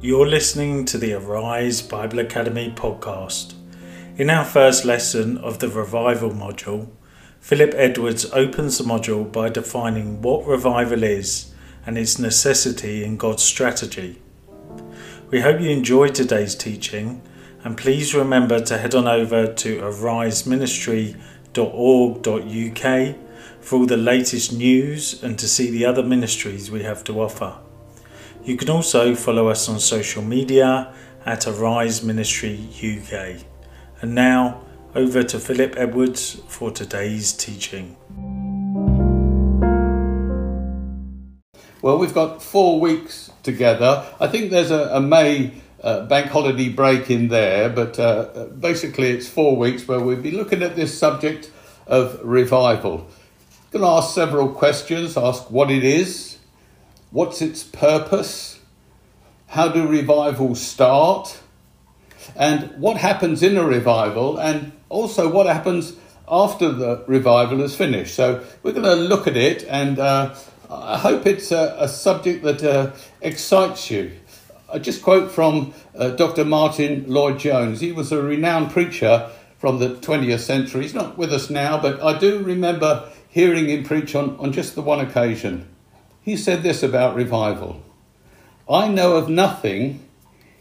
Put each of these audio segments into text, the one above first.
You're listening to the Arise Bible Academy podcast. In our first lesson of the revival module, Philip Edwards opens the module by defining what revival is and its necessity in God's strategy. We hope you enjoyed today's teaching and please remember to head on over to ariseministry.org.uk for all the latest news and to see the other ministries we have to offer. You can also follow us on social media at Arise Ministry UK. And now, over to Philip Edwards for today's teaching. Well, we've got four weeks together. I think there's a, a May uh, bank holiday break in there, but uh, basically it's four weeks where we'll be looking at this subject of revival. I'm going to ask several questions, ask what it is, what's its purpose, how do revivals start, and what happens in a revival, and also what happens after the revival is finished. So we're going to look at it, and uh, I hope it's a, a subject that uh, excites you. I just quote from uh, Dr. Martyn Lloyd-Jones. He was a renowned preacher from the 20th century. He's not with us now, but I do remember hearing him preach on, on just the one occasion. He said this about revival I know of nothing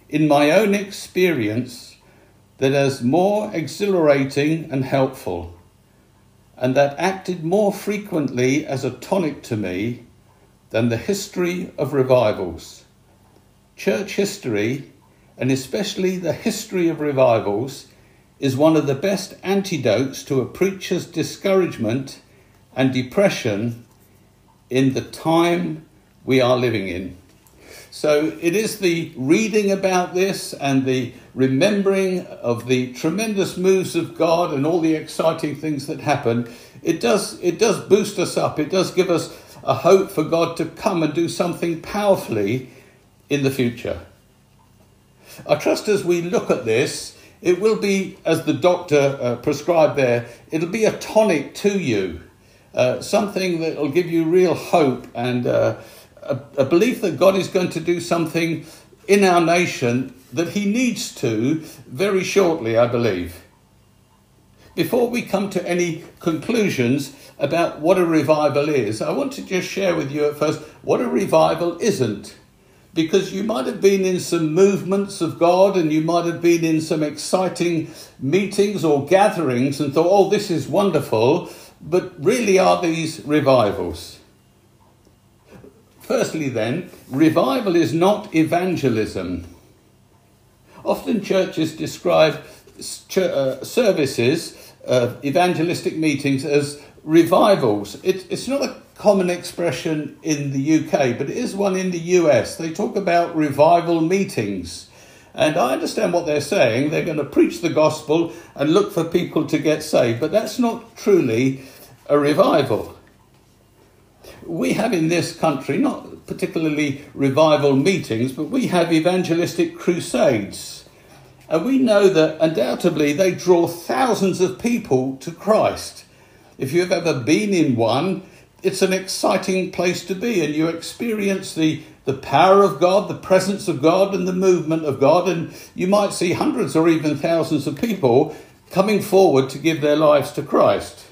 in my own experience that is more exhilarating and helpful, and that acted more frequently as a tonic to me than the history of revivals. Church history, and especially the history of revivals, is one of the best antidotes to a preacher's discouragement and depression in the time we are living in. So it is the reading about this and the remembering of the tremendous moves of God and all the exciting things that happen. It does it does boost us up. It does give us a hope for God to come and do something powerfully in the future. I trust as we look at this, it will be, as the doctor uh, prescribed there, it'll be a tonic to you, uh, something that will give you real hope and uh, a, a belief that God is going to do something in our nation that He needs to very shortly, I believe. Before we come to any conclusions about what a revival is, I want to just share with you at first what a revival isn't because you might have been in some movements of God and you might have been in some exciting meetings or gatherings and thought, oh, this is wonderful, but really are these revivals? Firstly, then, revival is not evangelism. Often churches describe uh, services, uh, evangelistic meetings, as revivals. It, it's not a common expression in the UK, but it is one in the US. They talk about revival meetings. And I understand what they're saying. They're going to preach the gospel and look for people to get saved. But that's not truly a revival. We have in this country, not particularly revival meetings, but we have evangelistic crusades. And we know that undoubtedly they draw thousands of people to Christ. If you've ever been in one, it's an exciting place to be, and you experience the, the power of God, the presence of God, and the movement of God. And you might see hundreds or even thousands of people coming forward to give their lives to Christ.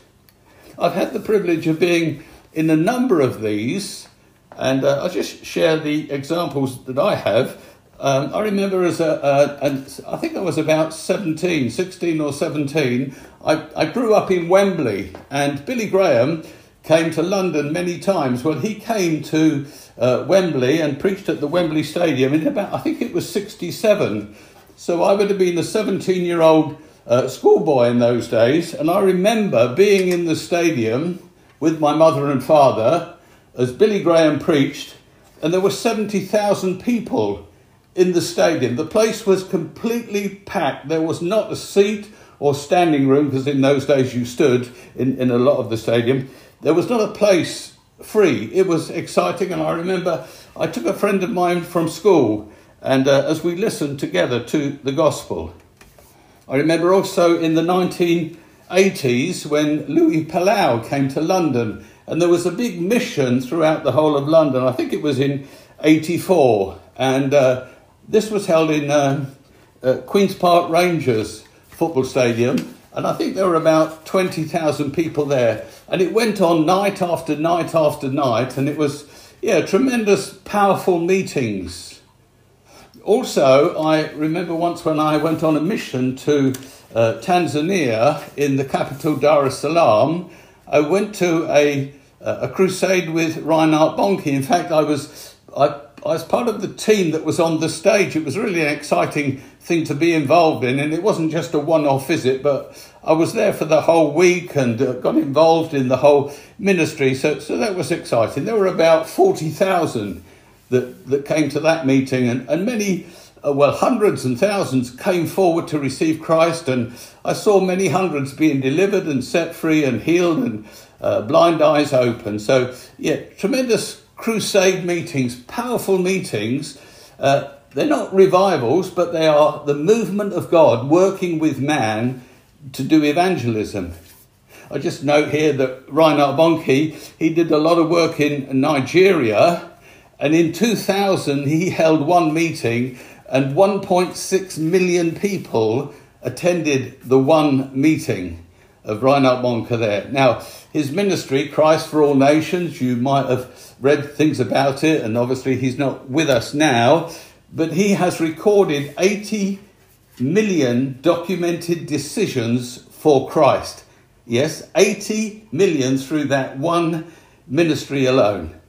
I've had the privilege of being in a number of these, and uh, I'll just share the examples that I have. Um, I remember as a, a, a, I think I was about 17, 16 or 17, I, I grew up in Wembley, and Billy Graham came to London many times. Well, he came to uh, Wembley and preached at the Wembley Stadium in about, I think it was 67. So I would have been a 17 year old uh, schoolboy in those days. And I remember being in the stadium with my mother and father as Billy Graham preached, and there were 70,000 people in the stadium. The place was completely packed. There was not a seat or standing room, because in those days you stood in, in a lot of the stadium. There was not a place free. It was exciting, and I remember I took a friend of mine from school, and uh, as we listened together to the gospel, I remember also in the 1980s when Luis Palau came to London, and there was a big mission throughout the whole of London. I think it was in 84, and uh, This was held in uh, uh, Queen's Park Rangers football stadium, and I think there were about 20,000 people there. And it went on night after night after night, and it was, yeah, tremendous, powerful meetings. Also, I remember once when I went on a mission to uh, Tanzania in the capital Dar es Salaam, I went to a, a crusade with Reinhard Bonnke. In fact, I was, I, I was part of the team that was on the stage. It was really an exciting thing to be involved in, and it wasn't just a one off visit, but I was there for the whole week and uh, got involved in the whole ministry, so, so that was exciting. There were about 40,000 that, that came to that meeting, and, and many, uh, well, hundreds and thousands came forward to receive Christ, and I saw many hundreds being delivered and set free and healed and uh, blind eyes open. So, yeah, tremendous crusade meetings, powerful meetings. Uh, they're not revivals, but they are the movement of God working with man to do evangelism. I just note here that Reinhard Bonnke, he did a lot of work in Nigeria, and in 2000 he held one meeting, and 1.6 million people attended the one meeting of Reinhard Bonnke there. Now, his ministry, Christ for All Nations, you might have read things about it, and obviously he's not with us now, but he has recorded 80 million documented decisions for Christ. Yes, 80 million through that one ministry alone.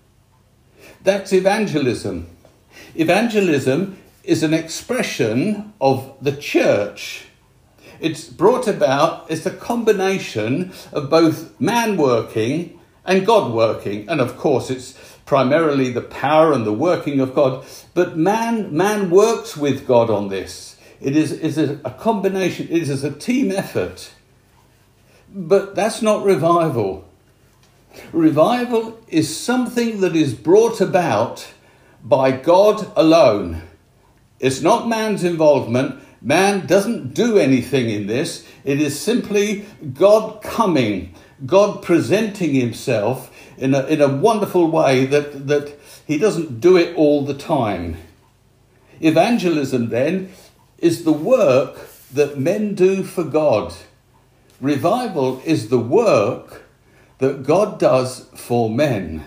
That's evangelism. Evangelism is an expression of the church. It's brought about, it's a combination of both man working and God working. And of course, it's primarily the power and the working of God. But man, man works with God on this. It is, is a, combination, it is a team effort. But that's not revival. Revival is something that is brought about by God alone. It's not man's involvement. Man doesn't do anything in this. It is simply God coming, God presenting himself in a, in a wonderful way that, that he doesn't do it all the time. Evangelism, then, is the work that men do for God. Revival is the work that God does for men.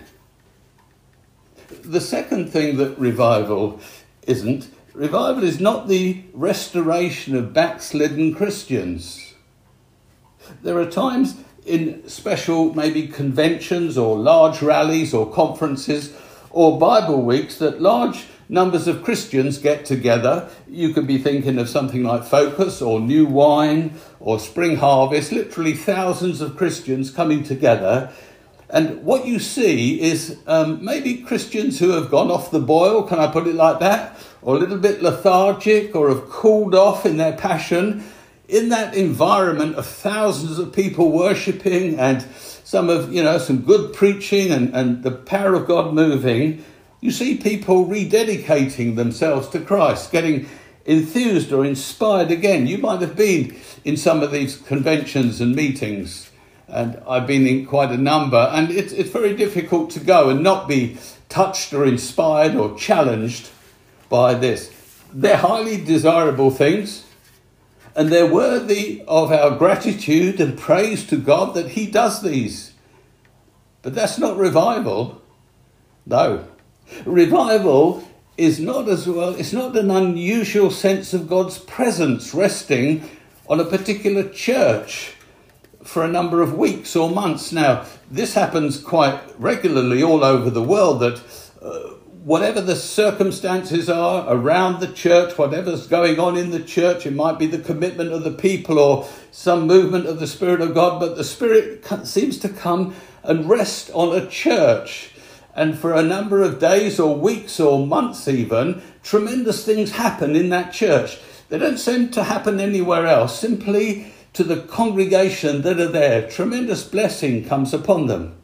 The second thing that revival isn't, revival is not the restoration of backslidden Christians. There are times in special, maybe conventions or large rallies or conferences or Bible weeks that large numbers of Christians get together. You could be thinking of something like Focus or New Wine or Spring Harvest, literally thousands of Christians coming together. And what you see is um, maybe Christians who have gone off the boil, can I put it like that? Or a little bit lethargic or have cooled off in their passion in that environment of thousands of people worshipping and some of, you know, some good preaching and, and the power of God moving, you see people rededicating themselves to Christ, getting enthused or inspired again. You might have been in some of these conventions and meetings, and I've been in quite a number, and it's, it's very difficult to go and not be touched or inspired or challenged by this. They're highly desirable things and they're worthy of our gratitude and praise to God that He does these. But that's not revival. No. Revival is not as well, it's not an unusual sense of God's presence resting on a particular church for a number of weeks or months. Now, this happens quite regularly all over the world that uh, whatever the circumstances are around the church, whatever's going on in the church, it might be the commitment of the people or some movement of the Spirit of God, but the Spirit seems to come and rest on a church. And for a number of days or weeks or months, even, tremendous things happen in that church. They don't seem to happen anywhere else, simply to the congregation that are there. Tremendous blessing comes upon them.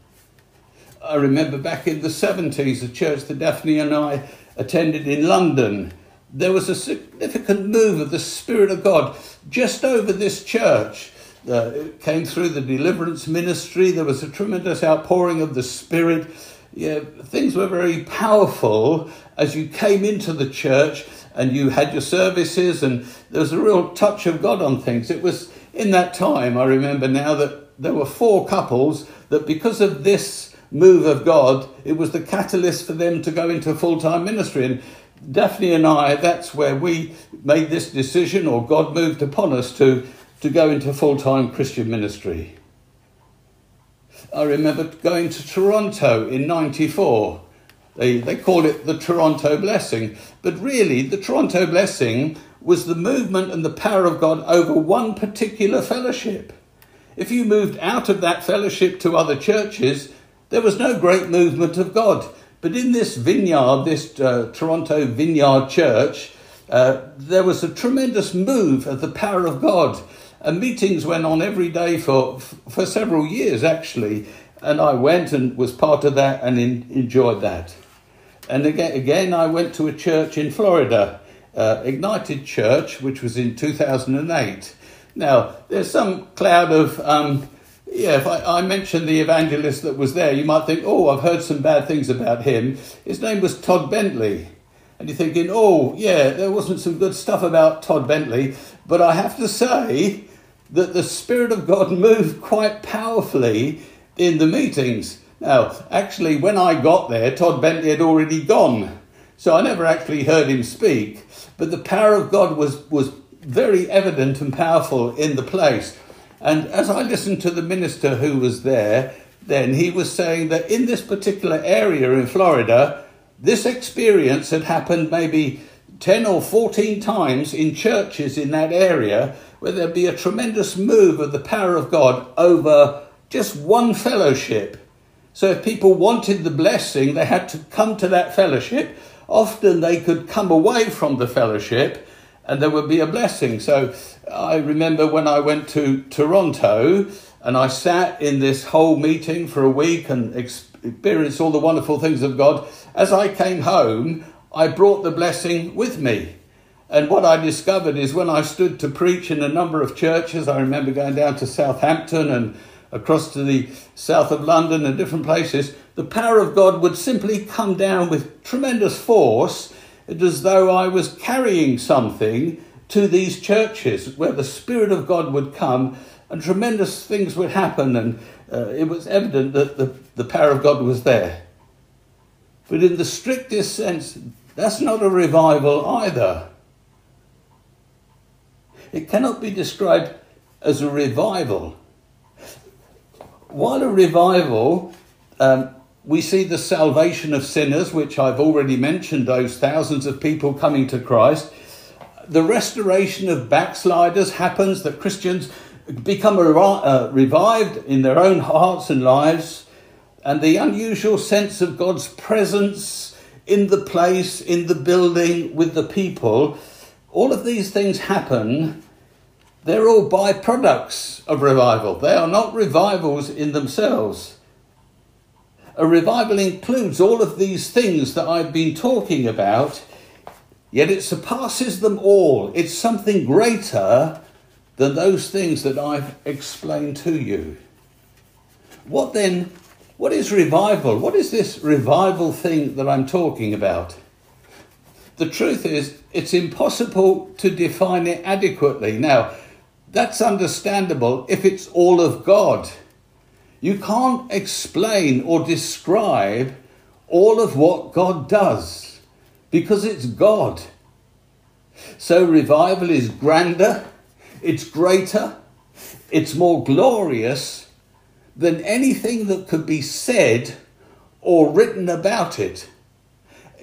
I remember back in the 70s, a church that Daphne and I attended in London, there was a significant move of the Spirit of God just over this church. Uh, it came through the deliverance ministry. There was a tremendous outpouring of the Spirit. Yeah, things were very powerful as you came into the church, and you had your services, and there was a real touch of God on things. It was in that time, I remember now, that there were four couples that because of this move of God, it was the catalyst for them to go into full time ministry. And Daphne and I, that's where we made this decision, or God moved upon us to, to go into full time Christian ministry. I remember going to Toronto in 94. They, they call it the Toronto Blessing. But really, the Toronto Blessing was the movement and the power of God over one particular fellowship. If you moved out of that fellowship to other churches, there was no great movement of God. But in this vineyard, this uh, Toronto Vineyard Church, uh, there was a tremendous move of the power of God. And meetings went on every day for, for several years, actually. And I went and was part of that and in, enjoyed that. And again, again, I went to a church in Florida, uh, Ignited Church, which was in 2008. Now, there's some cloud of um, yeah, if I, I mentioned the evangelist that was there, you might think, oh, I've heard some bad things about him. His name was Todd Bentley. And you're thinking, oh, yeah, there wasn't some good stuff about Todd Bentley. But I have to say that the Spirit of God moved quite powerfully in the meetings. Now, actually, when I got there, Todd Bentley had already gone. So I never actually heard him speak. But the power of God was, was very evident and powerful in the place. And as I listened to the minister who was there, then he was saying that in this particular area in Florida, this experience had happened maybe 10 or 14 times in churches in that area where there'd be a tremendous move of the power of God over just one fellowship. So if people wanted the blessing, they had to come to that fellowship. Often they could come away from the fellowship and there would be a blessing. So I remember when I went to Toronto and I sat in this whole meeting for a week and experienced all the wonderful things of God. As I came home, I brought the blessing with me. And what I discovered is when I stood to preach in a number of churches, I remember going down to Southampton and across to the south of London and different places, the power of God would simply come down with tremendous force as though I was carrying something to these churches where the Spirit of God would come and tremendous things would happen, and uh, it was evident that the, the power of God was there. But in the strictest sense, that's not a revival either. It cannot be described as a revival. While a revival um, we see the salvation of sinners, which I've already mentioned, those thousands of people coming to Christ. The restoration of backsliders happens, that Christians become uh, revived in their own hearts and lives, and the unusual sense of God's presence in the place, in the building, with the people. All of these things happen. They're all byproducts of revival. They are not revivals in themselves. A revival includes all of these things that I've been talking about, yet it surpasses them all. It's something greater than those things that I've explained to you. What then, what is revival? What is this revival thing that I'm talking about? The truth is, it's impossible to define it adequately. Now, that's understandable if it's all of God. You can't explain or describe all of what God does because it's God. So revival is grander, it's greater, it's more glorious than anything that could be said or written about it.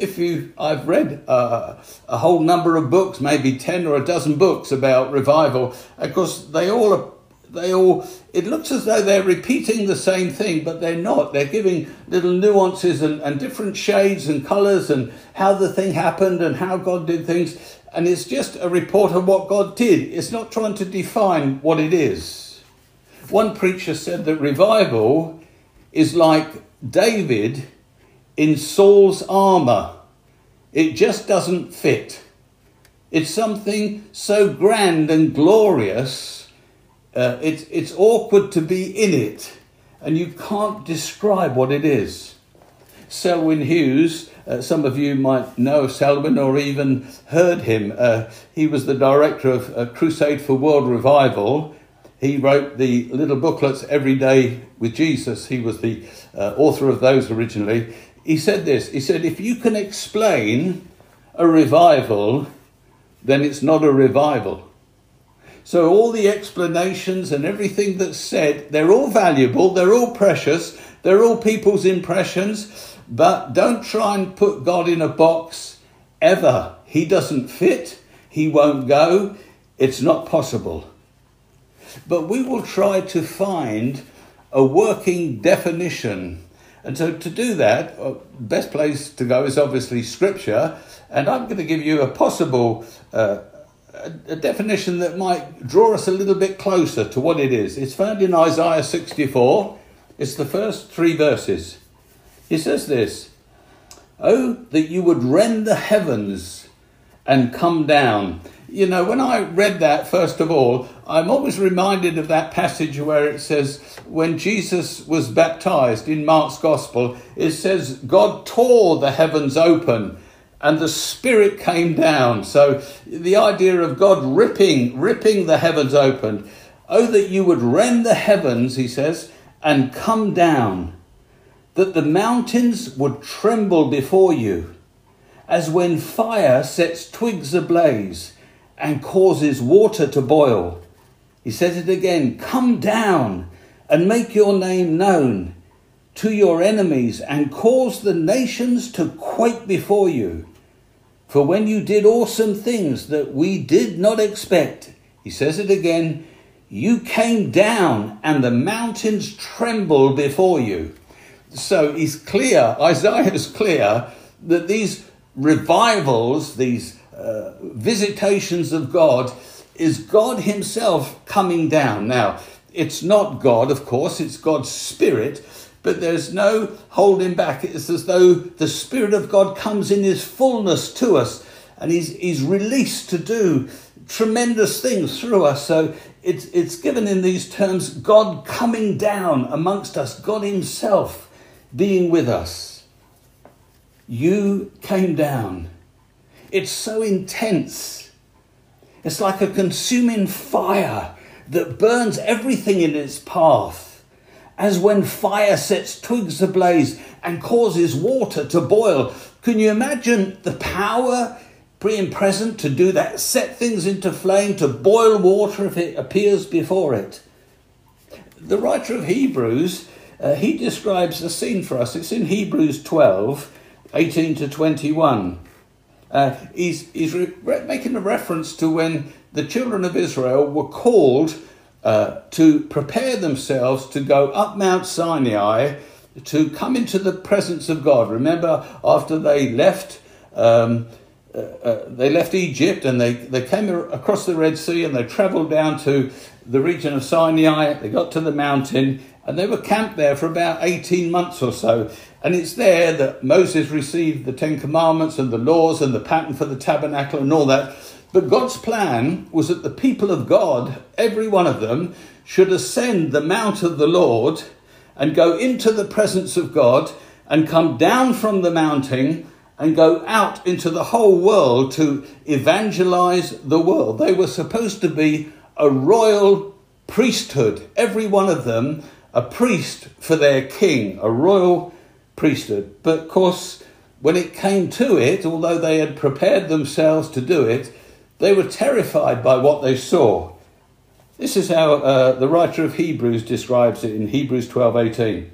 If you, I've read uh, a whole number of books, maybe 10 or a dozen books about revival. Of course, they all they all, it looks as though they're repeating the same thing, but they're not. They're giving little nuances and, and different shades and colours and how the thing happened and how God did things. And it's just a report of what God did. It's not trying to define what it is. One preacher said that revival is like David in Saul's armour. It just doesn't fit. It's something so grand and glorious uh, it's, it's awkward to be in it, and you can't describe what it is. Selwyn Hughes, uh, some of you might know Selwyn or even heard him. Uh, he was the director of uh, Crusade for World Revival. He wrote the little booklets Every Day with Jesus. He was the uh, author of those originally. He said this He said, If you can explain a revival, then it's not a revival. So, all the explanations and everything that's said, they're all valuable, they're all precious, they're all people's impressions, but don't try and put God in a box ever. He doesn't fit, He won't go, it's not possible. But we will try to find a working definition. And so, to do that, uh, best place to go is obviously Scripture. And I'm going to give you a possible uh, a, definition that might draw us a little bit closer to what it is. It's found in Isaiah 64. It's the first three verses. He says this Oh, that you would rend the heavens and come down. You know, when I read that, first of all, I'm always reminded of that passage where it says, when Jesus was baptized in Mark's Gospel, it says, God tore the heavens open and the Spirit came down. So the idea of God ripping, ripping the heavens open. Oh, that you would rend the heavens, he says, and come down, that the mountains would tremble before you, as when fire sets twigs ablaze and causes water to boil. He says it again Come down and make your name known to your enemies and cause the nations to quake before you. For when you did awesome things that we did not expect, he says it again, you came down and the mountains trembled before you. So he's clear, Isaiah is clear that these revivals, these visitations of God, is God Himself coming down. Now, it's not God, of course, it's God's Spirit, but there's no holding back. It's as though the Spirit of God comes in His fullness to us and He's, he's released to do tremendous things through us. So it's, it's given in these terms God coming down amongst us, God Himself being with us. You came down. It's so intense. It's like a consuming fire that burns everything in its path as when fire sets twigs ablaze and causes water to boil. Can you imagine the power pre and present to do that? Set things into flame, to boil water if it appears before it. The writer of Hebrews, uh, he describes the scene for us. It's in Hebrews 12, 18 to 21. Uh, he's he's re- making a reference to when the children of Israel were called uh, to prepare themselves to go up Mount Sinai to come into the presence of God. Remember, after they left, um, uh, uh, they left Egypt and they, they came across the Red Sea and they traveled down to the region of Sinai. They got to the mountain and they were camped there for about 18 months or so. And it's there that Moses received the Ten Commandments and the laws and the pattern for the tabernacle and all that. But God's plan was that the people of God, every one of them, should ascend the mount of the Lord and go into the presence of God and come down from the mountain and go out into the whole world to evangelize the world. They were supposed to be a royal priesthood, every one of them a priest for their king, a royal priesthood. But of course, when it came to it, although they had prepared themselves to do it, they were terrified by what they saw. This is how uh, the writer of Hebrews describes it in Hebrews 12:18.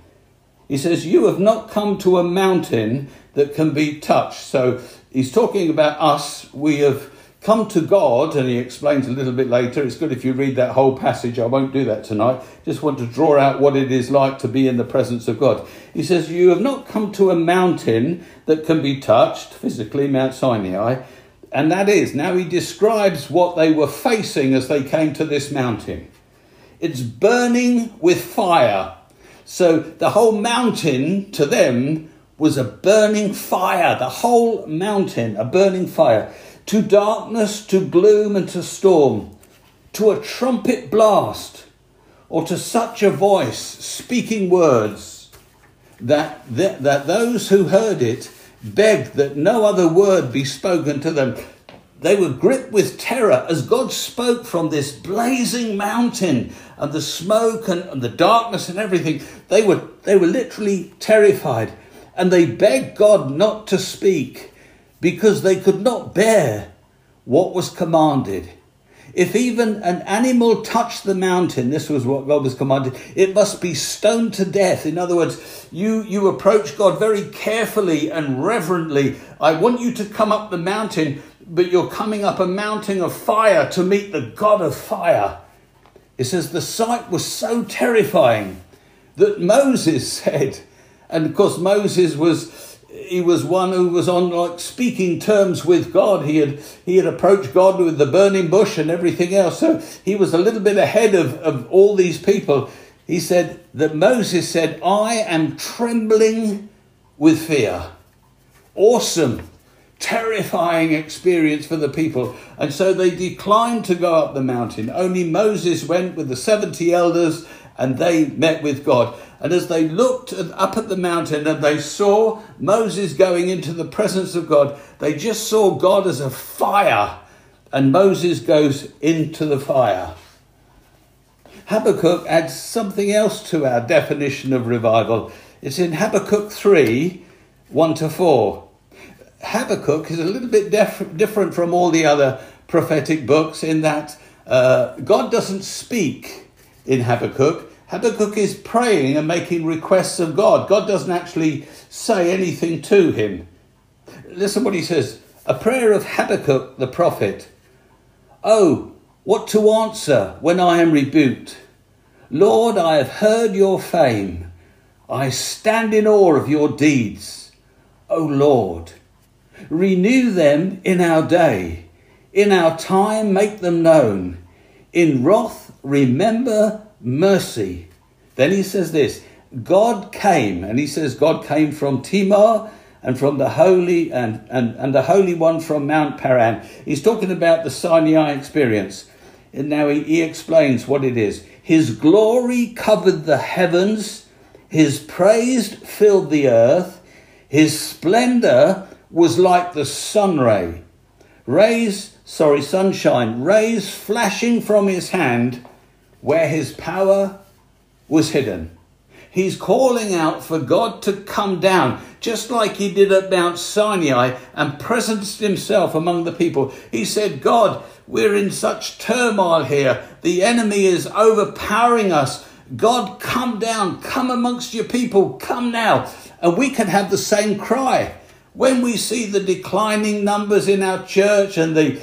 He says, "You have not come to a mountain that can be touched." So he's talking about us. We have come to God, and he explains a little bit later. It's good if you read that whole passage. I won't do that tonight. Just want to draw out what it is like to be in the presence of God. He says, You have not come to a mountain that can be touched, physically, Mount Sinai, and that is, now he describes what they were facing as they came to this mountain. It's burning with fire. So the whole mountain to them was a burning fire. The whole mountain, a burning fire. To darkness, to gloom, and to storm. To a trumpet blast, or to such a voice speaking words that, that, that those who heard it begged that no other word be spoken to them. They were gripped with terror as God spoke from this blazing mountain and the smoke and, and the darkness and everything. They were, they were literally terrified and they begged God not to speak because they could not bear what was commanded. If even an animal touched the mountain, this was what God was commanded, it must be stoned to death. In other words, you, you approach God very carefully and reverently. I want you to come up the mountain, but you're coming up a mountain of fire to meet the God of fire. It says the sight was so terrifying that Moses said, and of course, Moses was he was one who was on like speaking terms with God. He had he had approached God with the burning bush and everything else. So he was a little bit ahead of, of all these people. He said that Moses said, I am trembling with fear. Awesome, terrifying experience for the people. And so they declined to go up the mountain. Only Moses went with the 70 elders and they met with God. And as they looked up at the mountain and they saw Moses going into the presence of God, they just saw God as a fire, and Moses goes into the fire. Habakkuk adds something else to our definition of revival. It's in Habakkuk 3 1 to 4. Habakkuk is a little bit def- different from all the other prophetic books in that uh, God doesn't speak in Habakkuk, Habakkuk is praying and making requests of God. God doesn't actually say anything to him. Listen what he says a prayer of Habakkuk the prophet. Oh, what to answer when I am rebuked? Lord, I have heard your fame. I stand in awe of your deeds. O Lord, renew them in our day. In our time, make them known. In wrath, remember mercy. Then he says this God came, and he says God came from Teman and from the Holy and, and, and the Holy One from Mount Paran. He's talking about the Sinai experience. And now he, he explains what it is. His glory covered the heavens, his praise filled the earth, his splendor was like the sun ray. Rays, sorry, sunshine, rays flashing from his hand where his power was hidden. He's calling out for God to come down, just like he did at Mount Sinai and presenced himself among the people. He said, God, we're in such turmoil here. The enemy is overpowering us. God, come down, come amongst your people, come now. And we can have the same cry. When we see the declining numbers in our church and the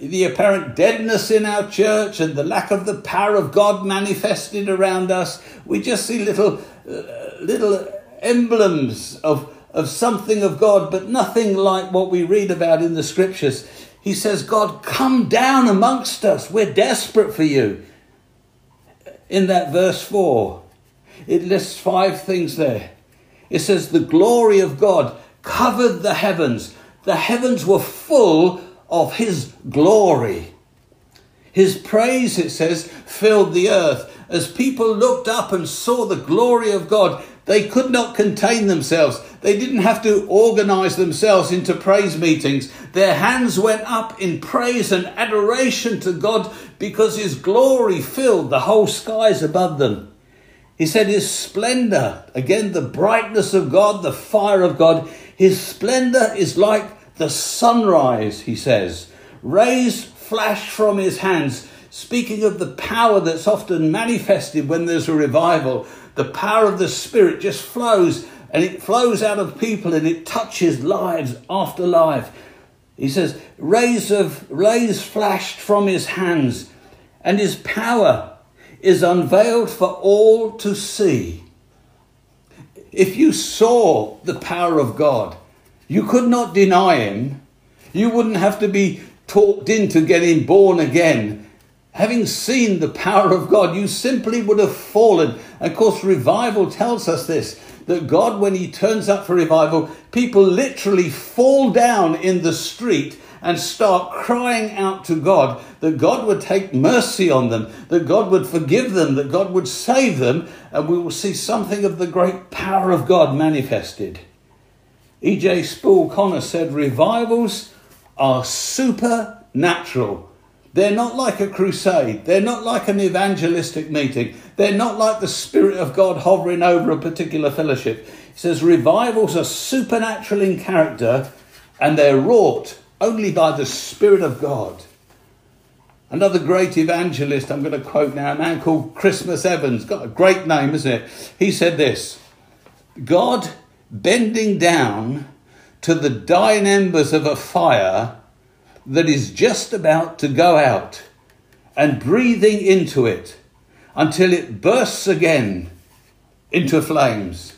the apparent deadness in our church and the lack of the power of God manifested around us. We just see little, uh, little emblems of, of something of God, but nothing like what we read about in the scriptures. He says, God, come down amongst us. We're desperate for you. In that verse 4, it lists five things there. It says, The glory of God covered the heavens. The heavens were full of his glory. His praise, it says, filled the earth. As people looked up and saw the glory of God, they could not contain themselves. They didn't have to organize themselves into praise meetings. Their hands went up in praise and adoration to God because His glory filled the whole skies above them. He said His splendor, again, the brightness of God, the fire of God, His splendor is like the sunrise, he says. Rays flash from his hands, speaking of the power that's often manifested when there's a revival. The power of the Spirit just flows and it flows out of people and it touches lives after life. He says, rays of rays flashed from his hands, and his power is unveiled for all to see. If you saw the power of God, you could not deny him. You wouldn't have to be talked into getting born again. Having seen the power of God, you simply would have fallen. Of course, revival tells us this that God, when He turns up for revival, people literally fall down in the street and start crying out to God that God would take mercy on them, that God would forgive them, that God would save them, and we will see something of the great power of God manifested. E.J. Poole-Connor said revivals are supernatural. They're not like a crusade. They're not like an evangelistic meeting. They're not like the Spirit of God hovering over a particular fellowship. He says revivals are supernatural in character and they're wrought only by the Spirit of God. Another great evangelist, I'm going to quote now, a man called Christmas Evans, got a great name, isn't it? He said this God bending down to the dying embers of a fire that is just about to go out and breathing into it until it bursts again into flames.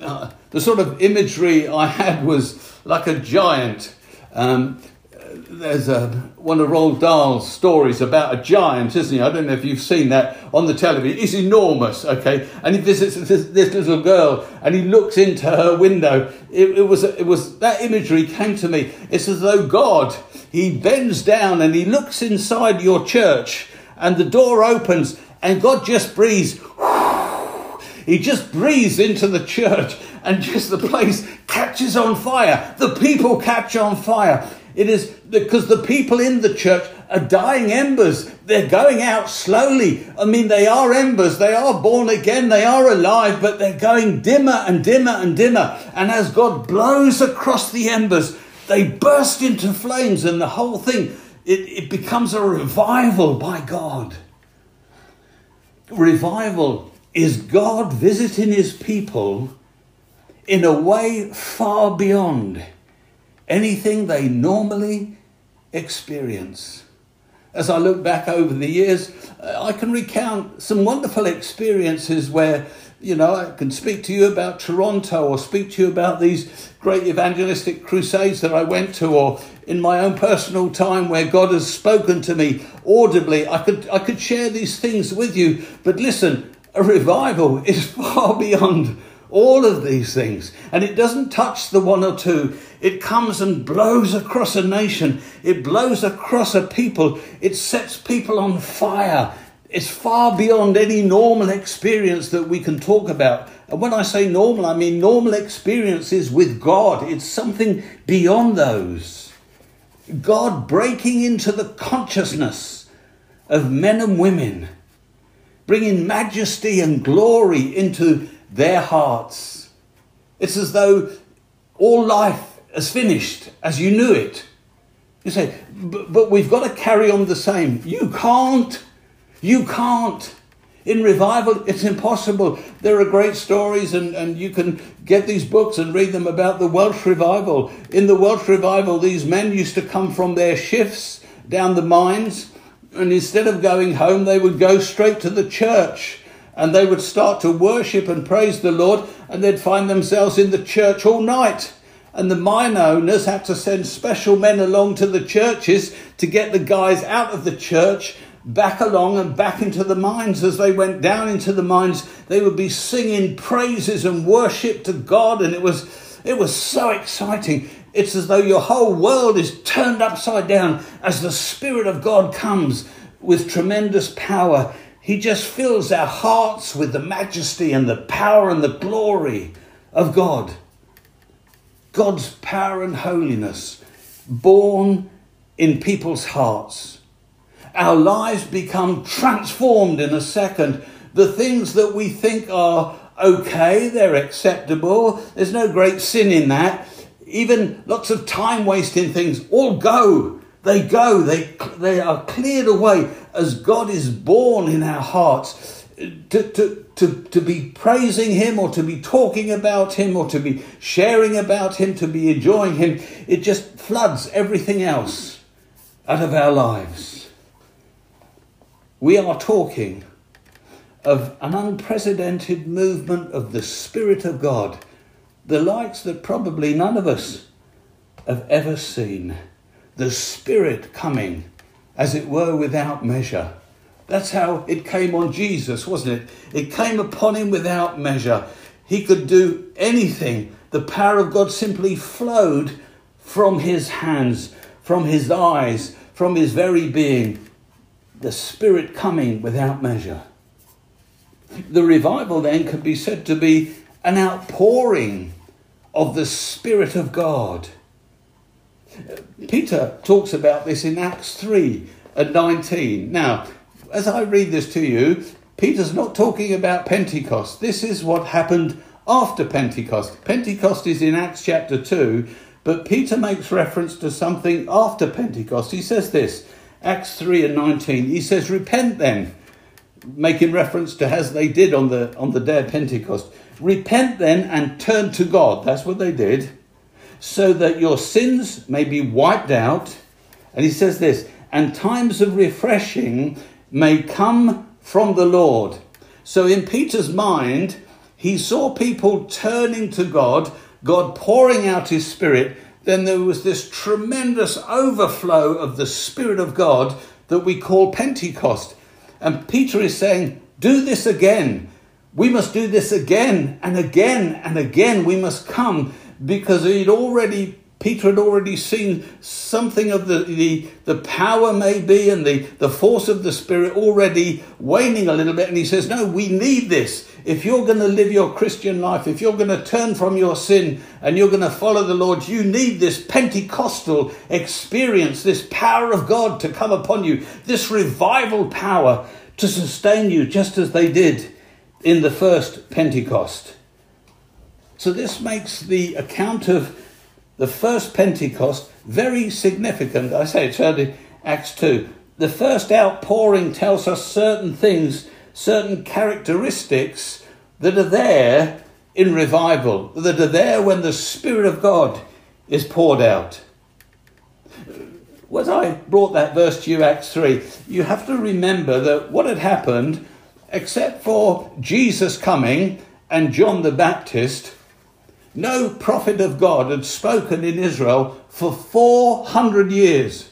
Uh, the sort of imagery I had was like a giant. Um, there's a, one of Roald Dahl's stories about a giant, isn't he? I don't know if you've seen that on the television. He's enormous, okay? And he visits this, this little girl and he looks into her window. It, it, was, it was, that imagery came to me. It's as though God, he bends down and he looks inside your church and the door opens and God just breathes. He just breathes into the church and just the place catches on fire. The people catch on fire. It is because the people in the church are dying embers. They're going out slowly. I mean, they are embers. They are born again. They are alive, but they're going dimmer and dimmer and dimmer. And as God blows across the embers, they burst into flames and the whole thing, it, it becomes a revival by God. Revival is God visiting his people in a way far beyond anything they normally experience. As I look back over the years, uh, I can recount some wonderful experiences where, you know, I can speak to you about Toronto or speak to you about these great evangelistic crusades that I went to or in my own personal time where God has spoken to me audibly. I could, I could share these things with you, but listen, a revival is far beyond all of these things. And it doesn't touch the one or two. It comes and blows across a nation. It blows across a people. It sets people on fire. It's far beyond any normal experience that we can talk about. And when I say normal, I mean normal experiences with God. It's something beyond those. God breaking into the consciousness of men and women, bringing majesty and glory into their hearts. It's as though all life has finished as you knew it. You say, but, but we've got to carry on the same. You can't. You can't. In revival, it's impossible. There are great stories, and, and you can get these books and read them about the Welsh revival. In the Welsh revival, these men used to come from their shifts down the mines, and instead of going home, they would go straight to the church and they would start to worship and praise the Lord, and they'd find themselves in the church all night. And the mine owners had to send special men along to the churches to get the guys out of the church back along and back into the mines. As they went down into the mines, they would be singing praises and worship to God, and it was it was so exciting. It's as though your whole world is turned upside down as the Spirit of God comes with tremendous power he just fills our hearts with the majesty and the power and the glory of God. God's power and holiness born in people's hearts. Our lives become transformed in a second. The things that we think are okay, they're acceptable, there's no great sin in that. Even lots of time wasting things all go they go, they, they are cleared away as God is born in our hearts to, to, to, to be praising Him or to be talking about Him or to be sharing about Him, to be enjoying Him. It just floods everything else out of our lives. We are talking of an unprecedented movement of the Spirit of God, the likes that probably none of us have ever seen the Spirit coming, as it were, without measure. That's how it came on Jesus, wasn't it? It came upon him without measure. He could do anything. The power of God simply flowed from his hands, from his eyes, from his very being. The Spirit coming without measure. The revival then could be said to be an outpouring of the Spirit of God. Peter talks about this in Acts 3 and 19. Now, as I read this to you, Peter's not talking about Pentecost. This is what happened after Pentecost. Pentecost is in Acts chapter 2, but Peter makes reference to something after Pentecost. He says this, Acts 3 and 19. He says, Repent then, making reference to as they did on the, on the day of Pentecost. Repent then and turn to God. That's what they did. So that your sins may be wiped out. And he says this, and times of refreshing may come from the Lord. So in Peter's mind, he saw people turning to God, God pouring out his Spirit. Then there was this tremendous overflow of the Spirit of God that we call Pentecost. And Peter is saying, Do this again. We must do this again and again and again. We must come because he'd already Peter had already seen something of the, the, the power, maybe, and the, the force of the Spirit already waning a little bit. And he says, No, we need this. If you're going to live your Christian life, if you're going to turn from your sin and you're going to follow the Lord, you need this Pentecostal experience, this power of God to come upon you, this revival power to sustain you, just as they did in the first Pentecost. So, this makes the account of the first Pentecost, very significant. I say it's only Acts 2. The first outpouring tells us certain things, certain characteristics that are there in revival, that are there when the Spirit of God is poured out. When I brought that verse to you, Acts 3, you have to remember that what had happened, except for Jesus coming and John the Baptist, no prophet of God had spoken in Israel for 400 years.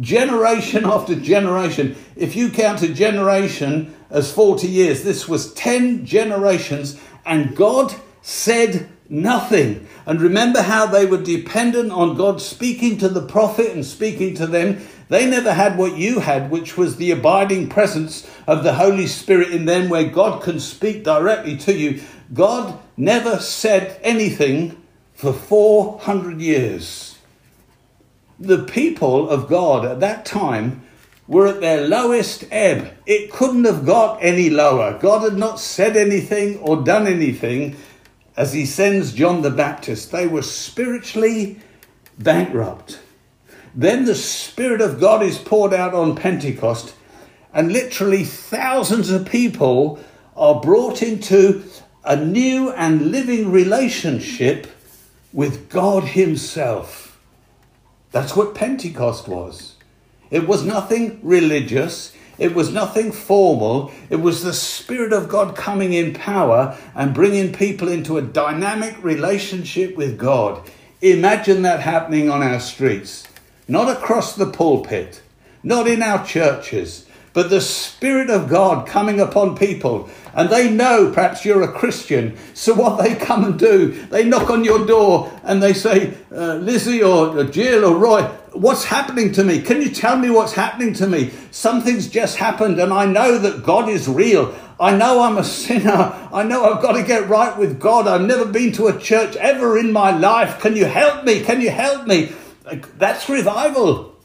Generation after generation. If you count a generation as 40 years, this was 10 generations, and God said nothing. And remember how they were dependent on God speaking to the prophet and speaking to them. They never had what you had, which was the abiding presence of the Holy Spirit in them, where God can speak directly to you. God never said anything for 400 years. The people of God at that time were at their lowest ebb. It couldn't have got any lower. God had not said anything or done anything as he sends John the Baptist. They were spiritually bankrupt. Then the Spirit of God is poured out on Pentecost, and literally thousands of people are brought into a new and living relationship with God Himself. That's what Pentecost was. It was nothing religious. It was nothing formal. It was the Spirit of God coming in power and bringing people into a dynamic relationship with God. Imagine that happening on our streets, not across the pulpit, not in our churches, but the Spirit of God coming upon people. And they know perhaps you're a Christian. So what they come and do, they knock on your door and they say, uh, Lizzie or Jill or Roy, what's happening to me? Can you tell me what's happening to me? Something's just happened and I know that God is real. I know I'm a sinner. I know I've got to get right with God. I've never been to a church ever in my life. Can you help me? Can you help me? That's revival.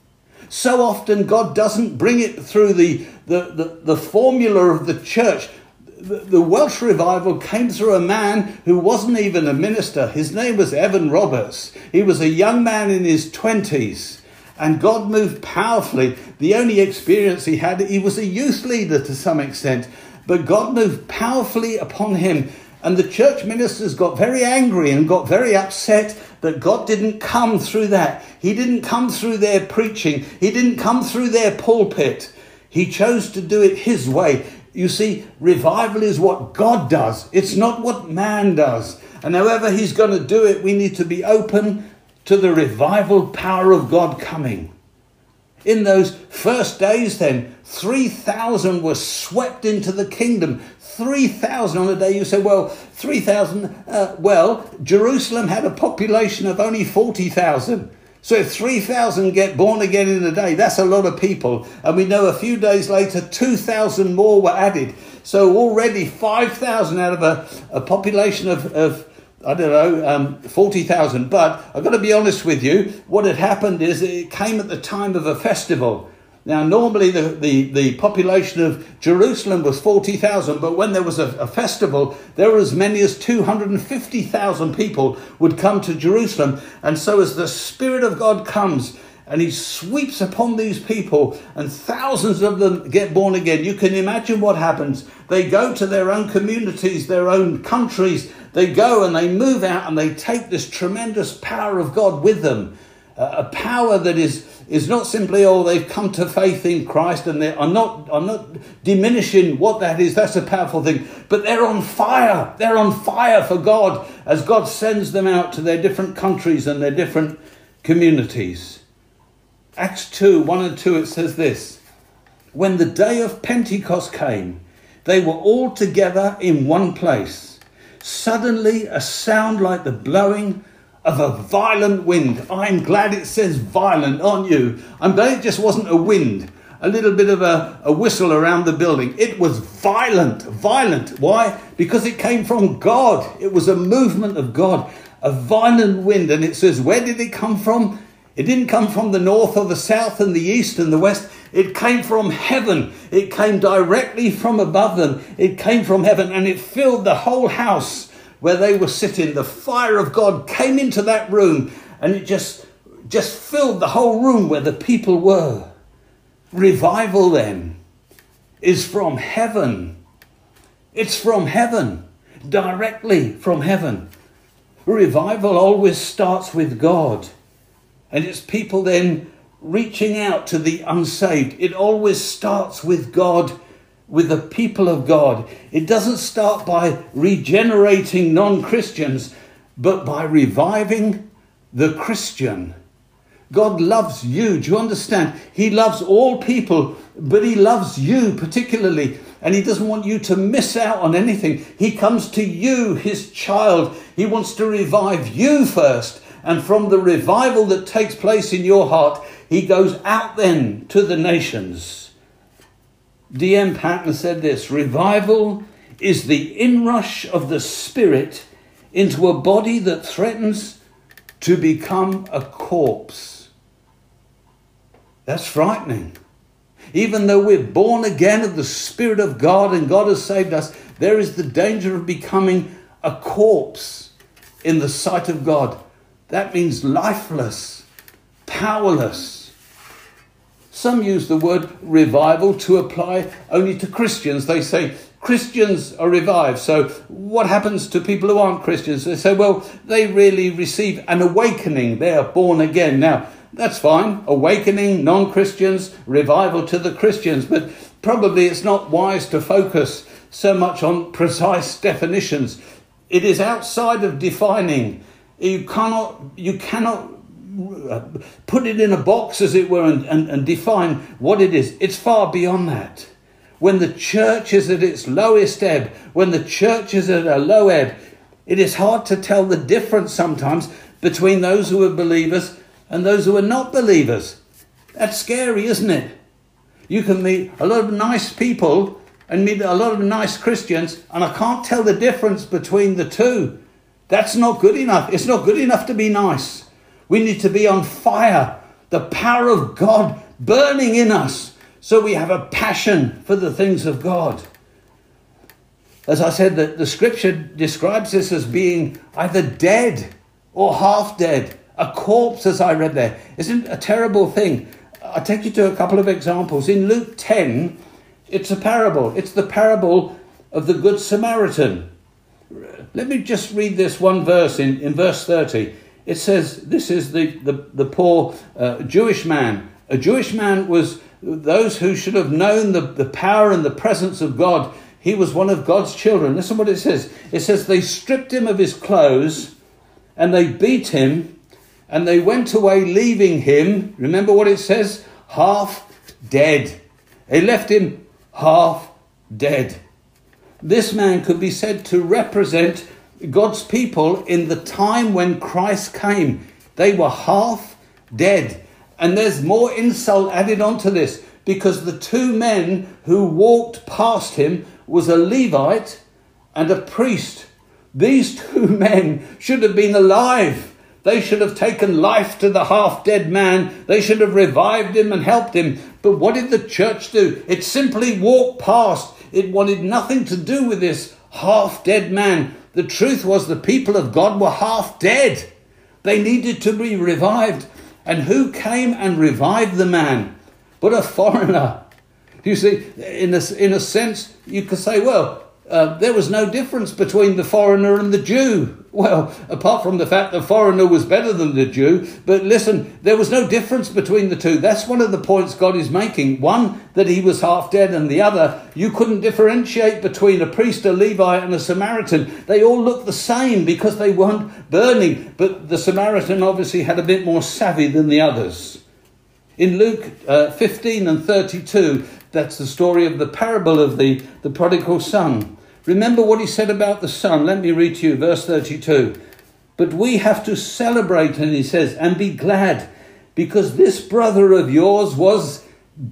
So often God doesn't bring it through the, the, the, the formula of the church. The, the Welsh revival came through a man who wasn't even a minister. His name was Evan Roberts. He was a young man in his 20s. And God moved powerfully. The only experience he had, he was a youth leader to some extent, but God moved powerfully upon him. And the church ministers got very angry and got very upset that God didn't come through that. He didn't come through their preaching. He didn't come through their pulpit. He chose to do it His way. You see, revival is what God does, it's not what man does. And however He's going to do it, we need to be open to the revival power of God coming. In those first days, then, 3,000 were swept into the kingdom. 3,000 on a day. You say, well, 3,000. Uh, well, Jerusalem had a population of only 40,000. So if 3,000 get born again in a day, that's a lot of people. And we know a few days later, 2,000 more were added. So already 5,000 out of a, a population of, of I don't know, um, 40,000. But I've got to be honest with you, what had happened is it came at the time of a festival. Now, normally the, the, the population of Jerusalem was 40,000, but when there was a, a, festival, there were as many as 250,000 people would come to Jerusalem. And so, as the Spirit of God comes and He sweeps upon these people, and thousands of them get born again, you can imagine what happens. They go to their own communities, their own countries, they go and they move out and they take this tremendous power of God with them a power that is, is not simply, oh, they've come to faith in Christ and they are not, are not diminishing what that is. That's a powerful thing. But they're on fire. They're on fire for God as God sends them out to their different countries and their different communities. Acts 2 1 and 2, it says this When the day of Pentecost came, they were all together in one place. Suddenly, a sound like the blowing of a violent wind. I'm glad it says violent, aren't you? I'm glad it just wasn't a wind, a little bit of a, a whistle around the building. It was violent, violent. Why? Because it came from God. It was a movement of God, a violent wind. And it says, where did it come from? It didn't come from the north or the south and the east and the west. It came from heaven. It came directly from above them. It came from heaven and it filled the whole house where they were sitting, the fire of God came into that room and it just, just filled the whole room where the people were. Revival then is from heaven. It's from heaven, directly from heaven. Revival always starts with God, and it's people then reaching out to the unsaved. It always starts with God with the people of God. It doesn't start by regenerating non Christians, but by reviving the Christian. God loves you. Do you understand? He loves all people, but He loves you particularly. And He doesn't want you to miss out on anything. He comes to you, His child. He wants to revive you first. And from the revival that takes place in your heart, He goes out then to the nations. D.M. Panton said this Revival is the inrush of the Spirit into a body that threatens to become a corpse. That's frightening. Even though we're born again of the Spirit of God and God has saved us, there is the danger of becoming a corpse in the sight of God. That means lifeless, powerless some use the word revival to apply only to Christians. They say Christians are revived. So, what happens to people who aren't Christians? They say, well, they really receive an awakening. They are born again. Now, that's fine. Awakening, non Christians, revival to the Christians. But probably it's not wise to focus so much on precise definitions. It is outside of defining. You cannot, you cannot put it in a box, as it were, and, and, and define what it is. It's far beyond that. When the church is at its lowest ebb, when the church is at a low ebb, it is hard to tell the difference sometimes between those who are believers and those who are not believers. That's scary, isn't it? You can meet a lot of nice people and meet a lot of nice Christians, and I can't tell the difference between the two. That's not good enough. It's not good enough to be nice. We need to be on fire, the power of God burning in us, so we have a passion for the things of God. As I said, the, the scripture describes this as being either dead or half dead, a corpse, as I read there. Isn't a terrible thing? I'll take you to a couple of examples. In Luke 10, it's a parable. It's the parable of the Good Samaritan. Let me just read this one verse in, in verse 30 it says this is the, the, the poor uh, Jewish man. A Jewish man was those who should have known the, the power and the presence of God. He was one of God's children. Listen what it says. It says they stripped him of his clothes and they beat him and they went away leaving him. Remember what it says? Half dead. They left him half dead. This man could be said to represent God's people in the time when Christ came. They were half dead. And there's more insult added onto this because the two men who walked past him was a Levite and a priest. These two men should have been alive. They should have taken life to the half dead man. They should have revived him and helped him. But what did the church do? It simply walked past. It wanted nothing to do with this half dead man. The truth was the people of God were half dead. They needed to be revived. And who came and revived the man? But a foreigner. You see, in a, in a sense, you could say, well, uh, there was no difference between the foreigner and the Jew. Well, apart from the fact the foreigner was better than the Jew, but listen, there was no difference between the two. That's one of the points God is making. One, that he was half dead, and the other, you couldn't differentiate between a priest, a Levite, and a Samaritan. They all looked the same because they weren't burning, but the Samaritan obviously had a bit more savvy than the others. In Luke uh, 15 and 32, that's the story of the parable of the, the prodigal son. Remember what he said about the son. Let me read to you verse 32. But we have to celebrate, and he says, and be glad, because this brother of yours was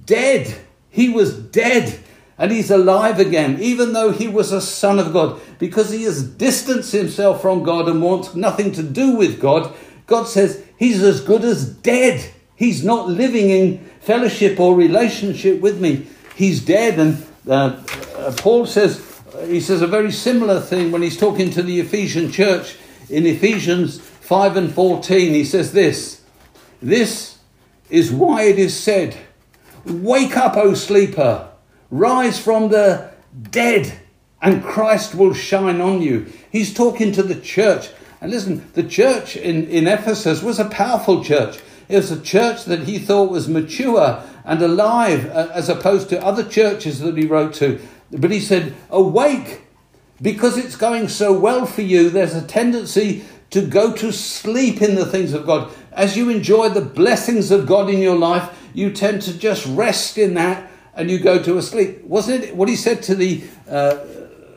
dead. He was dead, and he's alive again, even though he was a son of God, because he has distanced himself from God and wants nothing to do with God. God says he's as good as dead. He's not living in fellowship or relationship with me he's dead. And uh, uh, Paul says, he says a very similar thing when he's talking to the Ephesian church in Ephesians 5 and 14. He says this This is why it is said, Wake up, O sleeper, rise from the dead, and Christ will shine on you. He's talking to the church. And listen, the church in, in Ephesus was a powerful church. It was a church that he thought was mature and alive uh, as opposed to other churches that he wrote to. But he said, Awake, because it's going so well for you, there's a tendency to go to sleep in the things of God. As you enjoy the blessings of God in your life, you tend to just rest in that and you go to a sleep. Wasn't it what he said to the uh,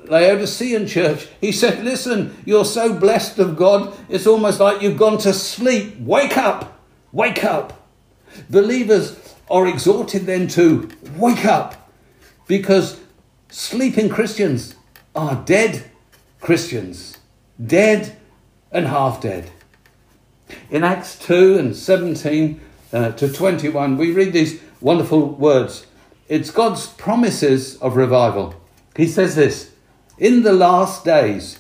Laodicean church? He said, Listen, you're so blessed of God, it's almost like you've gone to sleep. Wake up, wake up. Believers are exhorted then to wake up because sleeping Christians are dead Christians, dead and half dead. In Acts 2 and 17 uh, to 21, we read these wonderful words. It's God's promises of revival. He says this In the last days,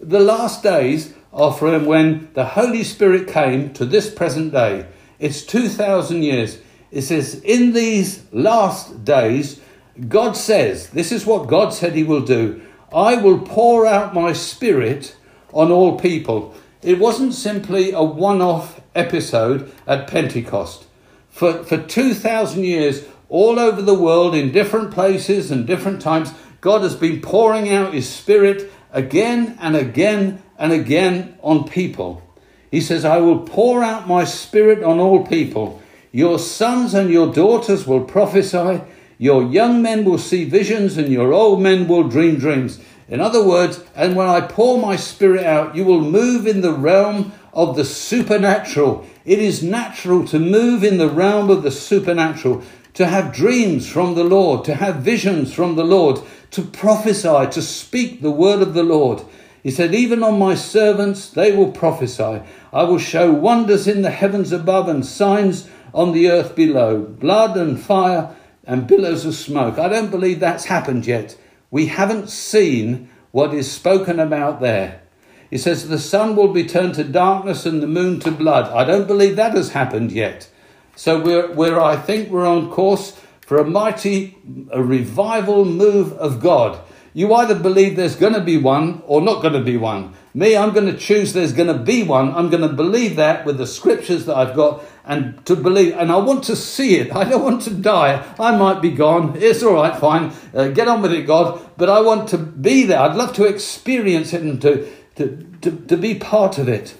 the last days are from when the Holy Spirit came to this present day. It's 2,000 years. It says, In these last days, God says, This is what God said He will do I will pour out my spirit on all people. It wasn't simply a one off episode at Pentecost. For, for 2,000 years, all over the world, in different places and different times, God has been pouring out His Spirit again and again and again on people. He says, I will pour out my Spirit on all people. Your sons and your daughters will prophesy, your young men will see visions, and your old men will dream dreams. In other words, and when I pour my spirit out, you will move in the realm of the supernatural. It is natural to move in the realm of the supernatural, to have dreams from the Lord, to have visions from the Lord, to prophesy, to speak the word of the Lord. He said, Even on my servants they will prophesy. I will show wonders in the heavens above and signs on the earth below, blood and fire and billows of smoke. I don't believe that's happened yet. We haven't seen what is spoken about there. He says the sun will be turned to darkness and the moon to blood. I don't believe that has happened yet. So we're, we're I think we're on course for a mighty a revival move of God. You either believe there's going to be one or not going to be one. Me, I'm going to choose there's going to be one. I'm going to believe that with the scriptures that I've got and to believe. And I want to see it. I don't want to die. I might be gone. It's all right, fine. Uh, get on with it, God. But I want to be there. I'd love to experience it and to, to, to, to be part of it.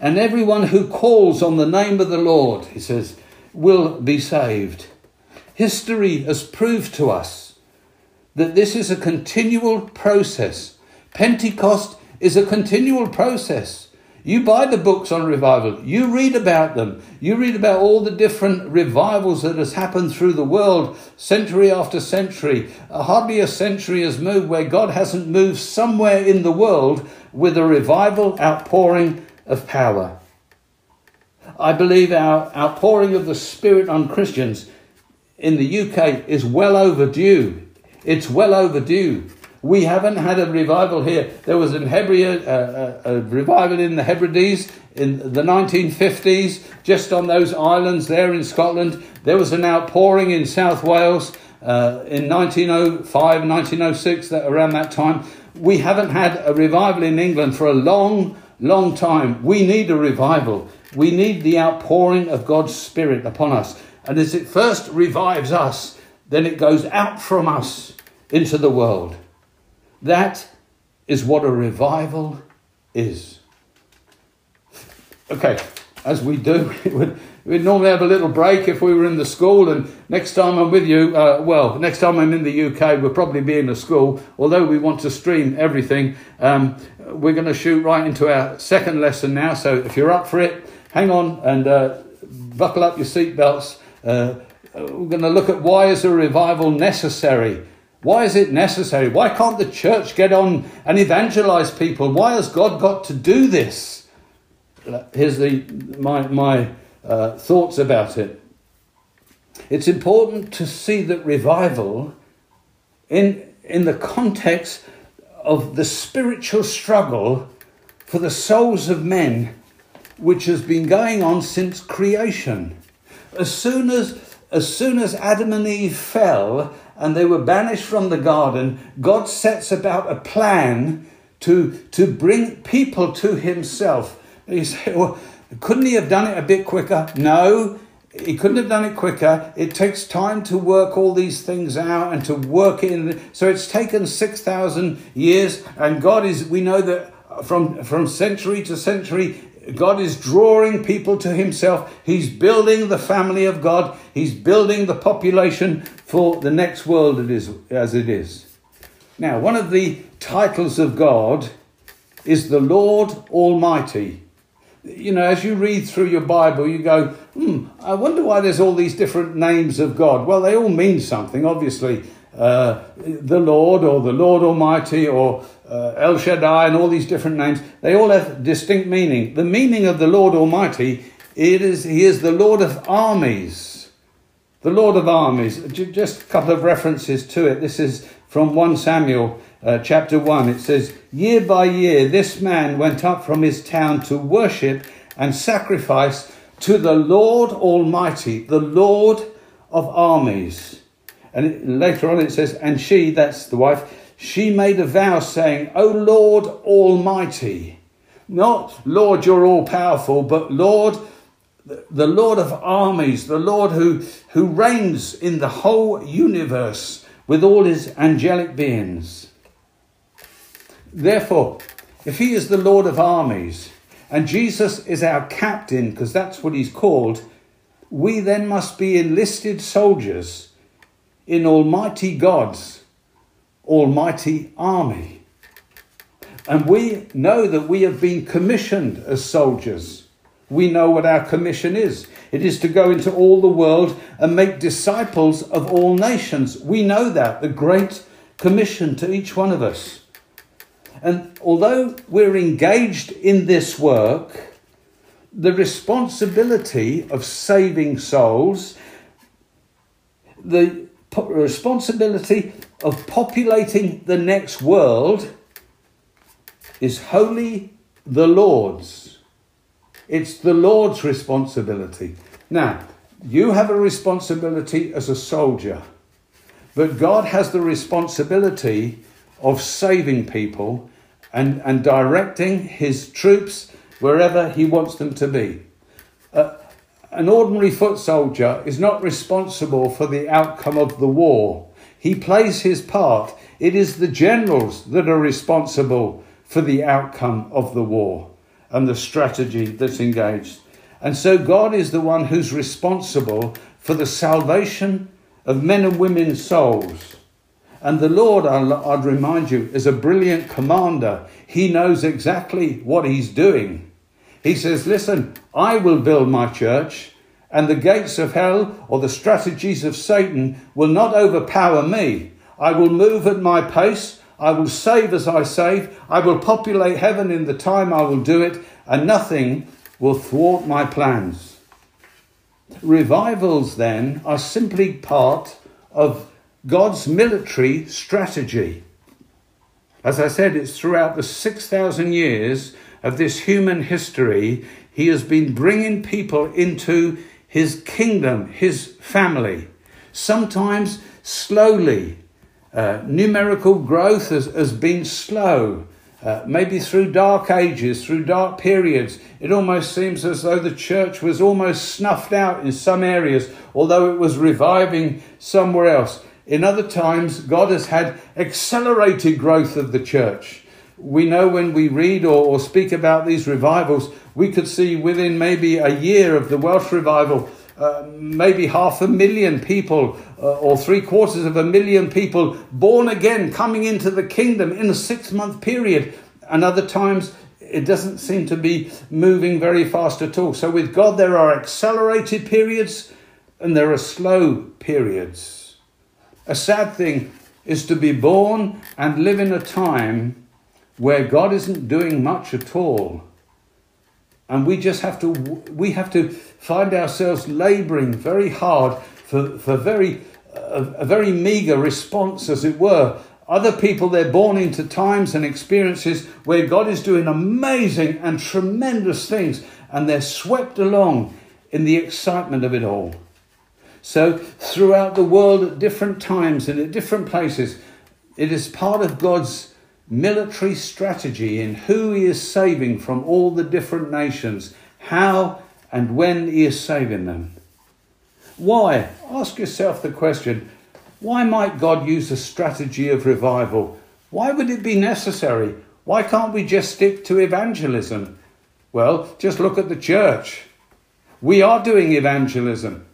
And everyone who calls on the name of the Lord, he says, will be saved. History has proved to us that this is a continual process. Pentecost is a continual process. You buy the books on revival. You read about them. You read about all the different revivals that has happened through the world, century after century. Uh, hardly a century has moved where God hasn't moved somewhere in the world with a revival outpouring of power. I believe our outpouring of the Spirit on Christians in the UK is well overdue. It's well overdue. We haven't had a revival here. There was an Hebrew, uh, a, a revival in the Hebrides in the 1950s, just on those islands there in Scotland. There was an outpouring in South Wales uh, in 1905, 1906, that, around that time. We haven't had a revival in England for a long, long time. We need a revival. We need the outpouring of God's Spirit upon us. And as it first revives us, then it goes out from us into the world. That is what a revival is. Okay, as we do, we'd normally have a little break if we were in the school, and next time I'm with you, uh, well, next time I'm in the UK, we'll probably be in the school. Although we want to stream everything, um, we're going to shoot right into our second lesson now. So if you're up for it, hang on and uh, buckle up your seatbelts. Uh, we're going to look at why is a revival necessary why is it necessary? Why can't the church get on and evangelize people? Why has God got to do this? Here's the, my, my uh, thoughts about it. It's important to see that revival in, in the context of the spiritual struggle for the souls of men, which has been going on since creation. As soon as, as soon as Adam and Eve fell and they were banished from the garden, God sets about a plan to, to bring people to himself. You say, well, couldn't he have done it a bit quicker? No, he couldn't have done it quicker. It takes time to work all these things out and to work in. So it's taken 6,000 years, and God is, we know that from, from century to century, God is drawing people to Himself. He's building the family of God. He's building the population for the next world it is, as it is. Now, one of the titles of God is the Lord Almighty. You know, as you read through your Bible, you go, hmm, I wonder why there's all these different names of God. Well, they all mean something, obviously. Uh, the Lord or the Lord Almighty or uh, El Shaddai and all these different names, they all have distinct meaning. The meaning of the Lord Almighty, it is He is the Lord of armies. The Lord of armies, just a couple of references to it. This is from 1 Samuel uh, chapter 1. It says, Year by year, this man went up from his town to worship and sacrifice to the Lord Almighty, the Lord of armies. And later on it says, And she, that's the wife, she made a vow saying, O Lord Almighty. Not, Lord, you're all powerful, but Lord, the Lord of armies, the Lord who, who reigns in the whole universe with all his angelic beings. Therefore, if he is the Lord of armies and Jesus is our captain, because that's what he's called, we then must be enlisted soldiers in Almighty God's almighty army. And we know that we have been commissioned as soldiers we know what our commission is. It is to go into all the world and make disciples of all nations. We know that, the great commission to each one of us. And although we're engaged in this work, the responsibility of saving souls, the responsibility of populating the next world is wholly the Lord's. It's the Lord's responsibility. Now, you have a responsibility as a soldier, but God has the responsibility of saving people and, and directing his troops wherever he wants them to be. An ordinary foot soldier is not responsible for the outcome of the war. He plays his part. It is the generals that are responsible for the outcome of the war and the strategy that's engaged. And so God is the one who's responsible for the salvation of men and women's souls. And the Lord, I'd remind you, is a brilliant commander. He knows exactly what he's doing. He says, Listen, I will build my church, and the gates of hell or the strategies of Satan will not overpower me. I will move at my pace. I will save as I save. I will populate heaven in the time I will do it, and nothing will thwart my plans. Revivals, then, are simply part of God's military strategy. As I said, it's throughout the 6,000 years of this human history, He has been bringing people into His kingdom, His family. Sometimes slowly. Uh, numerical growth has, has been slow. Uh, maybe through dark ages, through dark periods, it almost seems as though the church was almost snuffed out in some areas, although it was reviving somewhere else. In other times, God has had accelerated growth of the church. We know when we read or, or speak about these revivals, we could see within maybe a year of the Welsh revival, uh, maybe half a million people uh, or three quarters of a million people born again coming into the kingdom in a six month period. And other times it doesn't seem to be moving very fast at all. So with God, there are accelerated periods and there are slow periods. A sad thing is to be born and live in a time where God isn't doing much at all. And we just have to we have to find ourselves laboring very hard for, for very a, a very meager response as it were. Other people they're born into times and experiences where god is doing amazing and tremendous things and they're swept along in the excitement of it all. So throughout the world at different times and at different places it is part of god's military strategy in who he is saving from all the different nations, how and when he is saving them. Why? Ask yourself the question why might God use a strategy of revival? Why would it be necessary? Why can't we just stick to evangelism? Well, just look at the church. We are doing evangelism,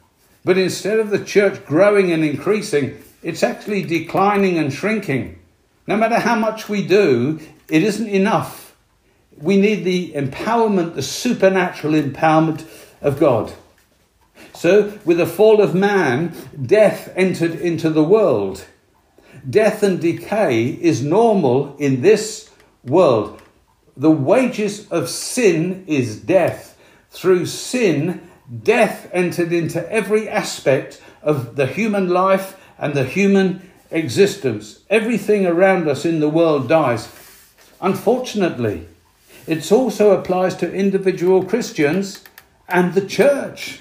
but instead of the church growing and increasing, it's actually declining and shrinking. No matter how much we do, it isn't enough. We need the empowerment, the supernatural empowerment of God. So, with the fall of man, death entered into the world. Death and decay is normal in this world. The wages of sin is death. Through sin, death entered into every aspect of the human life and the human existence. Everything around us in the world dies. Unfortunately, it also applies to individual Christians and the church.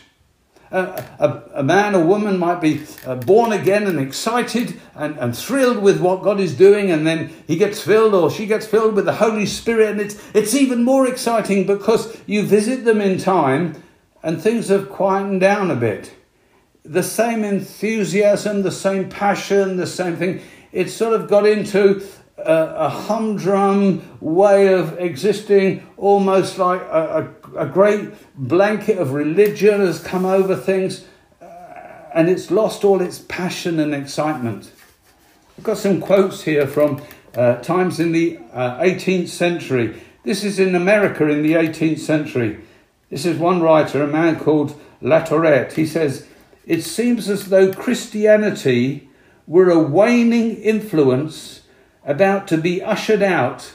A, a, man or woman might be uh, born again and excited and, and thrilled with what God is doing, and then he gets filled or she gets filled with the Holy Spirit, and it's, it's even more exciting because you visit them in time and things have quietened down a bit the same enthusiasm, the same passion, the same thing. It sort of got into a, a humdrum way of existing, almost like a, a, a, great blanket of religion has come over things, uh, and it's lost all its passion and excitement. I've got some quotes here from uh, times in the uh, 18th century. This is in America in the 18th century. This is one writer, a man called Latourette. He says, it seems as though Christianity were a waning influence about to be ushered out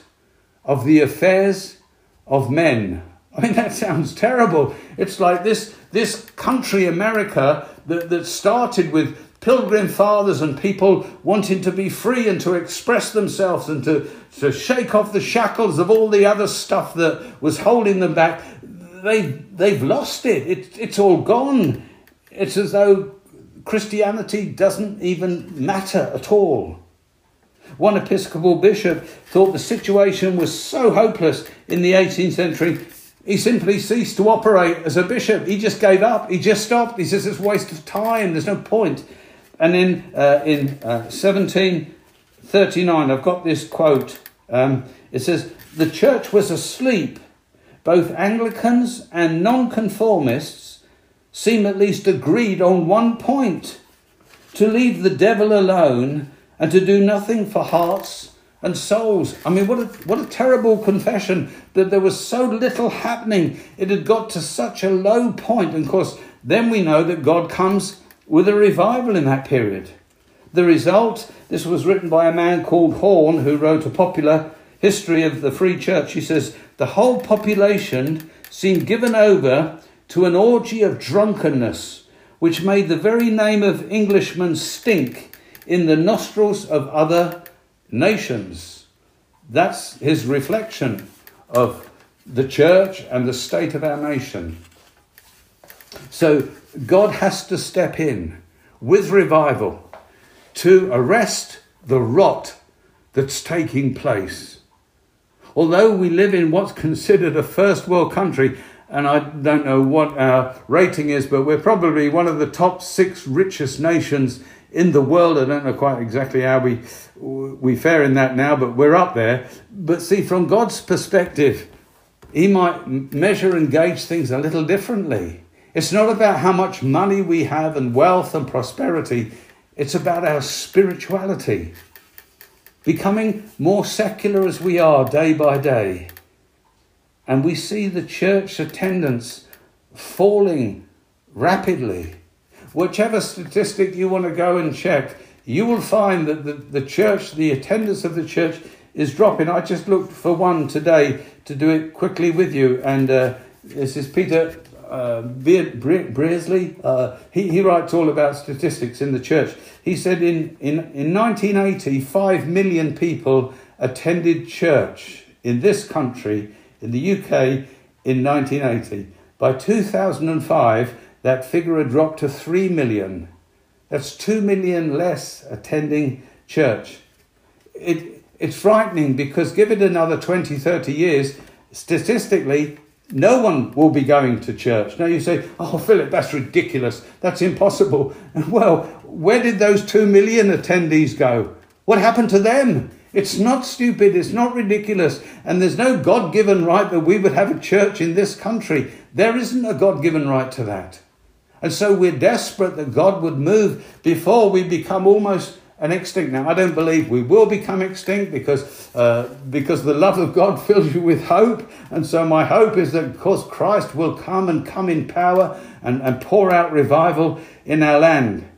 of the affairs of men. I mean, that sounds terrible. It's like this, this country, America, that, that started with pilgrim fathers and people wanting to be free and to express themselves and to, to shake off the shackles of all the other stuff that was holding them back. They've, they've lost it. it. It's all gone. It's as though Christianity doesn't even matter at all. One Episcopal bishop thought the situation was so hopeless in the 18th century, he simply ceased to operate as a bishop. He just gave up. He just stopped. He says it's a waste of time. There's no point. And then uh, in uh, 1739, I've got this quote. Um, it says, The church was asleep. Both Anglicans and nonconformists seem at least agreed on one point to leave the devil alone and to do nothing for hearts and souls. I mean, what a, what a terrible confession that there was so little happening. It had got to such a low point. And of course, then we know that God comes with a revival in that period. The result, this was written by a man called Horne, who wrote a popular history of the Free Church. He says, The whole population seemed given over to an orgy of drunkenness, which made the very name of Englishman stink in the nostrils of other nations. That's his reflection of the church and the state of our nation. So God has to step in with revival to arrest the rot that's taking place. Although we live in what's considered a first world country, and I don't know what our rating is, but we're probably one of the top six richest nations in the world. I don't know quite exactly how we we fare in that now, but we're up there. But see, from God's perspective, He might measure and gauge things a little differently. It's not about how much money we have and wealth and prosperity. It's about our spirituality. Becoming more secular as we are day by day. And we see the church attendance falling rapidly whichever statistic you want to go and check, you will find that the, the church, the attendance of the church is dropping. I just looked for one today to do it quickly with you, and uh, this is Peter uh. Uh, he, he writes all about statistics in the church. He said in, in, in 1980, 5 million people attended church in this country, in the UK, in 1980. By 2005, that figure had dropped to 3 million. That's 2 million less attending church. It, it's frightening because give it another 20, 30 years, statistically, no one will be going to church. Now you say, oh, Philip, that's ridiculous. That's impossible. Well, where did those 2 million attendees go? What happened to them? It's not stupid, it's not ridiculous, and there's no God given right that we would have a church in this country. There isn't a God given right to that. And so we're desperate that God would move before we become almost an extinct. Now, I don't believe we will become extinct because, uh, because the love of God fills you with hope. And so my hope is that, of course, Christ will come and come in power and, and pour out revival in our land.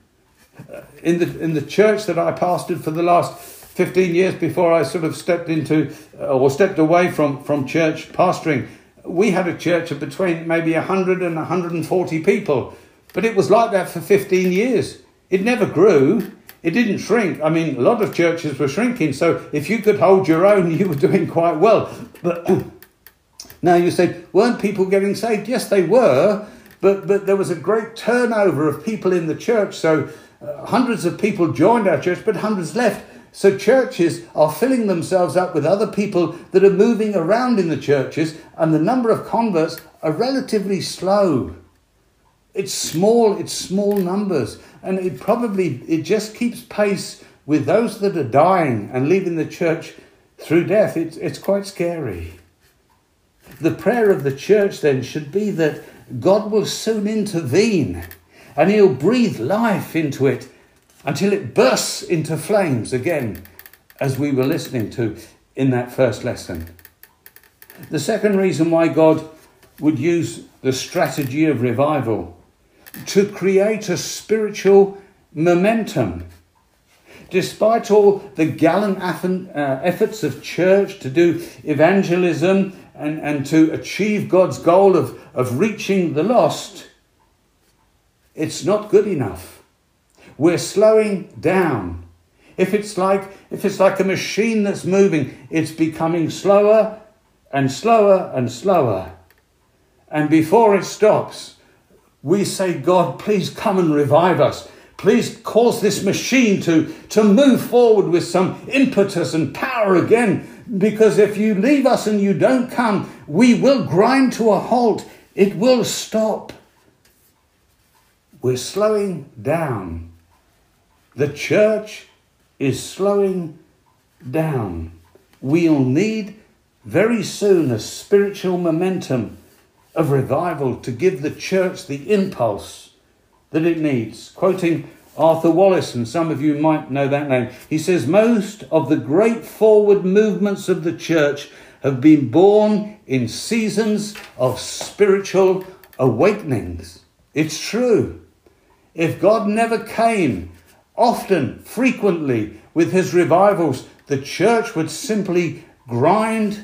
Uh, in the, in the church that I pastored for the last 15 years before I sort of stepped into uh, or stepped away from, from church pastoring, we had a church of between maybe 100 and 140 people. But it was like that for 15 years. It never grew. It didn't shrink. I mean, a lot of churches were shrinking. So if you could hold your own, you were doing quite well. But now you say, weren't people getting saved? Yes, they were. But, but there was a great turnover of people in the church. So uh, hundreds of people joined our church, but hundreds left. So churches are filling themselves up with other people that are moving around in the churches, and the number of converts are relatively slow. It's small, it's small numbers, and it probably it just keeps pace with those that are dying and leaving the church through death. It's, it's quite scary. The prayer of the church then should be that God will soon intervene and He'll breathe life into it until it bursts into flames again, as we were listening to in that first lesson. The second reason why God would use the strategy of revival to create a spiritual momentum. Despite all the gallant uh, efforts of church to do evangelism and, and to achieve God's goal of, of reaching the lost, it's not good enough. We're slowing down. If it's like if it's like a machine that's moving, it's becoming slower and slower and slower. And before it stops, we say, God, please come and revive us. Please cause this machine to, to move forward with some impetus and power again. Because if you leave us and you don't come, we will grind to a halt. It will stop. We're slowing down. The church is slowing down. We'll need very soon a spiritual momentum of revival to give the church the impulse that it needs. Quoting Arthur Wallis, and some of you might know that name. He says most of the great forward movements of the church have been born in seasons of spiritual awakenings. It's true. If God never came often, frequently, with his revivals, the church would simply grind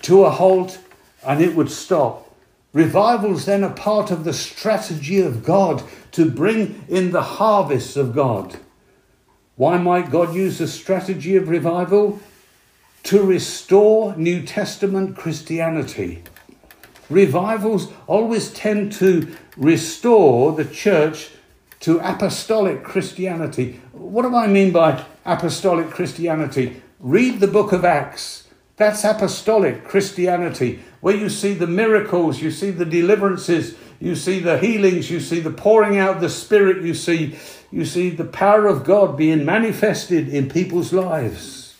to a halt and it would stop. Revivals then are part of the strategy of God to bring in the harvests of God. Why might God use the strategy of revival? To restore New Testament Christianity. Revivals always tend to restore the church to apostolic Christianity. What do I mean by apostolic Christianity? Read the book of Acts. That's apostolic Christianity, where you see the miracles, you see the deliverances, you see the healings, you see the pouring out of the Spirit, you see, you see the power of God being manifested in people's lives.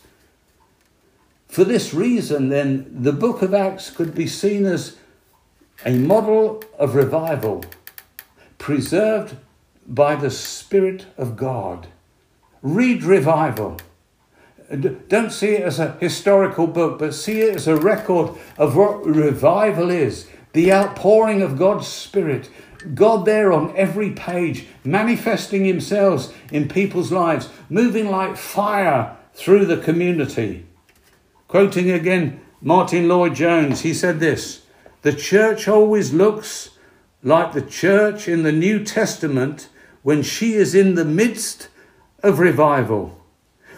For this reason, then, the book of Acts could be seen as a model of revival, preserved by the Spirit of God. Read revival. Don't see it as a historical book, but see it as a record of what revival is the outpouring of God's Spirit. God there on every page, manifesting Himself in people's lives, moving like fire through the community. Quoting again Martyn Lloyd-Jones, he said this The church always looks like the church in the New Testament when she is in the midst of revival.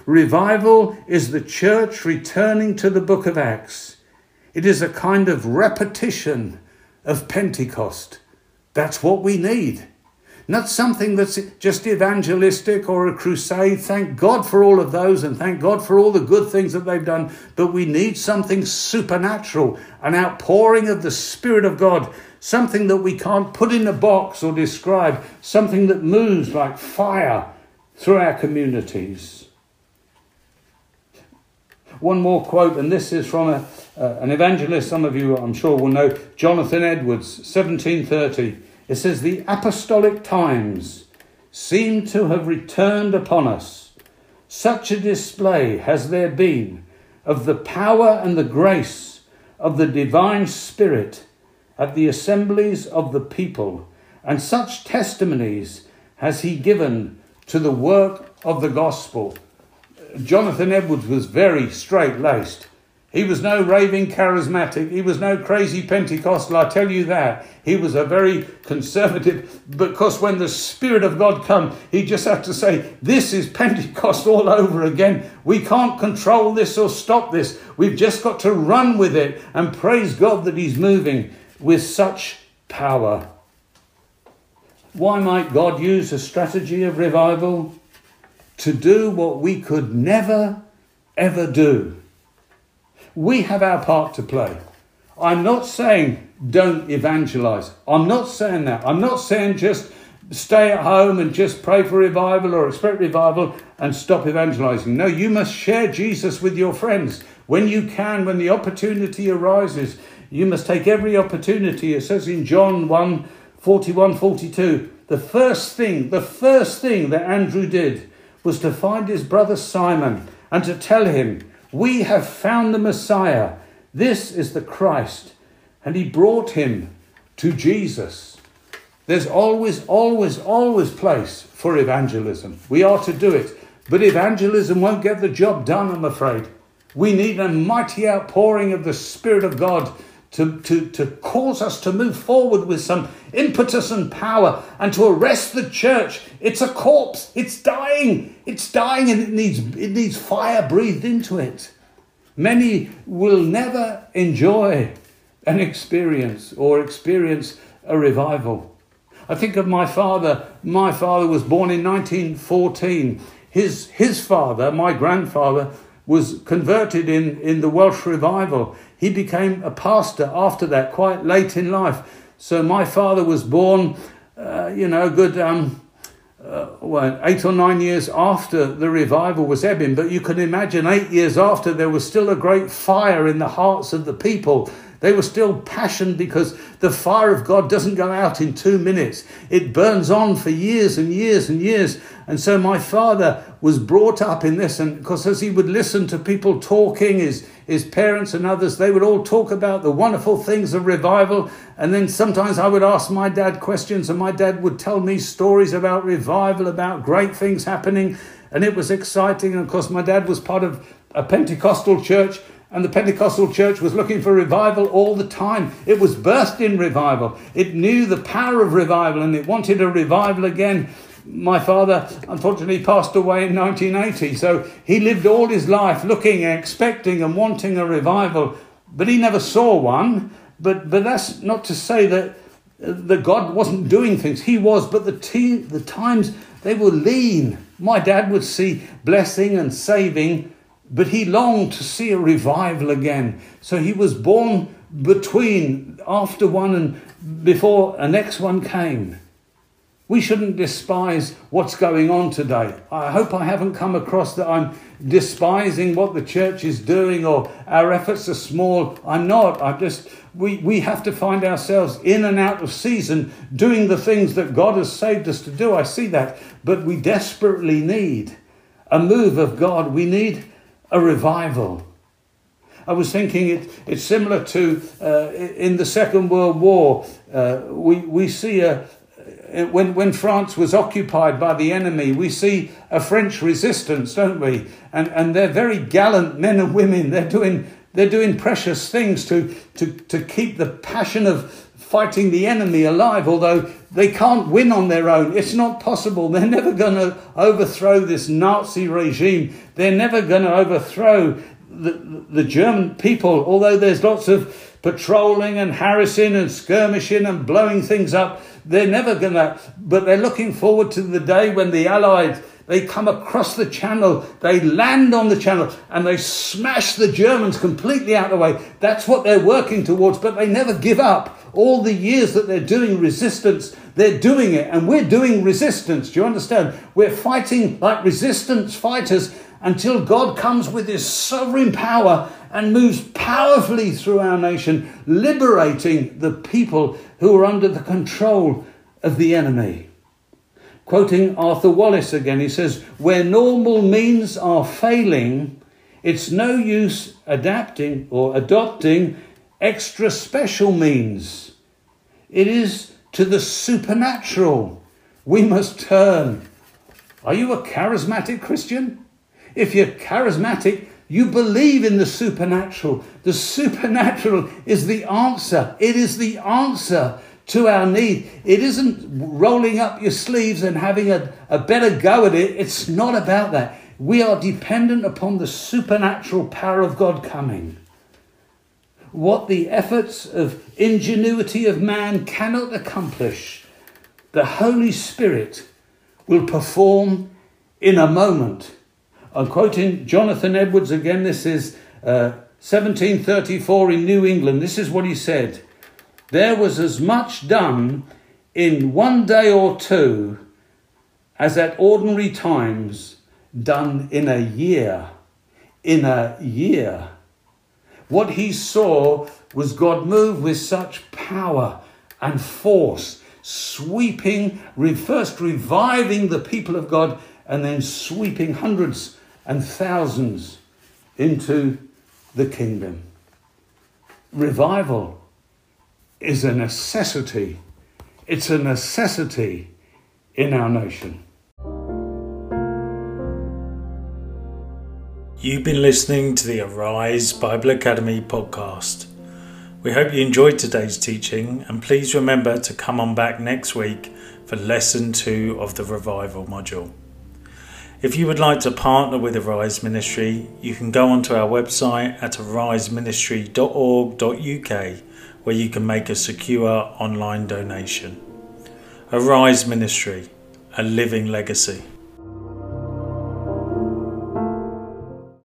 Revival is the church returning to the book of Acts. It is a kind of repetition of Pentecost. That's what we need. Not something that's just evangelistic or a crusade. Thank God for all of those and thank God for all the good things that they've done. But we need something supernatural, an outpouring of the Spirit of God, something that we can't put in a box or describe, something that moves like fire through our communities. One more quote, and this is from a, uh, an evangelist, some of you I'm sure will know, Jonathan Edwards, 1730. It says, The apostolic times seem to have returned upon us. Such a display has there been of the power and the grace of the divine Spirit at the assemblies of the people, and such testimonies has he given to the work of the gospel. Jonathan Edwards was very straight laced. He was no raving charismatic. He was no crazy Pentecostal, I tell you that. He was a very conservative, because when the Spirit of God come, he just had to say, this is Pentecost all over again. We can't control this or stop this. We've just got to run with it and praise God that he's moving with such power. Why might God use a strategy of revival? to do what we could never, ever do. We have our part to play. I'm not saying don't evangelize. I'm not saying that. I'm not saying just stay at home and just pray for revival or expect revival and stop evangelizing. No, you must share Jesus with your friends. When you can, when the opportunity arises, you must take every opportunity. It says in John 1 41 42, the first thing, the first thing that Andrew did was to find his brother Simon and to tell him, We have found the Messiah. This is the Christ. And he brought him to Jesus. There's always, always, always place for evangelism. We are to do it. But evangelism won't get the job done, I'm afraid. We need a mighty outpouring of the Spirit of God to, to, to cause us to move forward with some impetus and power and to arrest the church. It's a corpse. It's dying. It's dying and it needs, it needs fire breathed into it. Many will never enjoy an experience or experience a revival. I think of my father. My father was born in 1914. His, his father, my grandfather, was converted in, in the Welsh revival. He became a pastor after that, quite late in life. So my father was born, uh, you know, good um, uh, well, eight or nine years after the revival was ebbing. But you can imagine eight years after, there was still a great fire in the hearts of the people. They were still passionate because the fire of God doesn't go out in two minutes. It burns on for years and years and years. And so my father was brought up in this, and because as he would listen to people talking, his, his parents and others, they would all talk about the wonderful things of revival. And then sometimes I would ask my dad questions, and my dad would tell me stories about revival, about great things happening. And it was exciting. And of course, my dad was part of a Pentecostal church and the Pentecostal church was looking for revival all the time. It was burst in revival. It knew the power of revival and it wanted a revival again. My father, unfortunately, passed away in 1980. So he lived all his life looking, and expecting, and wanting a revival, but he never saw one. But, but that's not to say that, uh, that God wasn't doing things. He was, but the, t- the times they were lean. My dad would see blessing and saving but he longed to see a revival again. So he was born between, after one and before a next one came. We shouldn't despise what's going on today. I hope I haven't come across that I'm despising what the church is doing or our efforts are small. I'm not. I just we, we have to find ourselves in and out of season doing the things that God has saved us to do. I see that. But we desperately need a move of God. We need a revival. I was thinking it, it's similar to uh, in the Second World War. Uh, we, we see a, uh, when, when France was occupied by the enemy, we see a French resistance, don't we? And, and they're very gallant men and women. They're doing, they're doing precious things to, to, to keep the passion of fighting the enemy alive, although they can't win on their own. It's not possible. They're never going to overthrow this Nazi regime. They're never going to overthrow the, the German people, although there's lots of patrolling and harassing and skirmishing and blowing things up. They're never going to, but they're looking forward to the day when the Allies they come across the channel, they land on the channel, and they smash the Germans completely out of the way. That's what they're working towards, but they never give up. All the years that they're doing resistance, they're doing it, and we're doing resistance. Do you understand? We're fighting like resistance fighters until God comes with his sovereign power and moves powerfully through our nation, liberating the people who are under the control of the enemy. Quoting Arthur Wallis again, he says, Where normal means are failing, it's no use adapting or adopting extra special means. It is to the supernatural we must turn. Are you a charismatic Christian? If you're charismatic, you believe in the supernatural. The supernatural is the answer. It is the answer to our need. It isn't rolling up your sleeves and having a, a better go at it. It's not about that. We are dependent upon the supernatural power of God coming. What the efforts of ingenuity of man cannot accomplish, the Holy Spirit will perform in a moment. I'm quoting Jonathan Edwards again. This is uh, 1734 in New England. This is what he said there was as much done in one day or two as at ordinary times done in a year. In a year. What he saw was God move with such power and force, sweeping, first reviving the people of God, and then sweeping hundreds and thousands into the kingdom. Revival is a necessity. It's a necessity in our nation. You've been listening to the Arise Bible Academy podcast. We hope you enjoyed today's teaching and please remember to come on back next week for lesson two of the revival module. If you would like to partner with Arise Ministry, you can go onto our website at ariseministry.org.uk where you can make a secure online donation. Arise Ministry, a living legacy.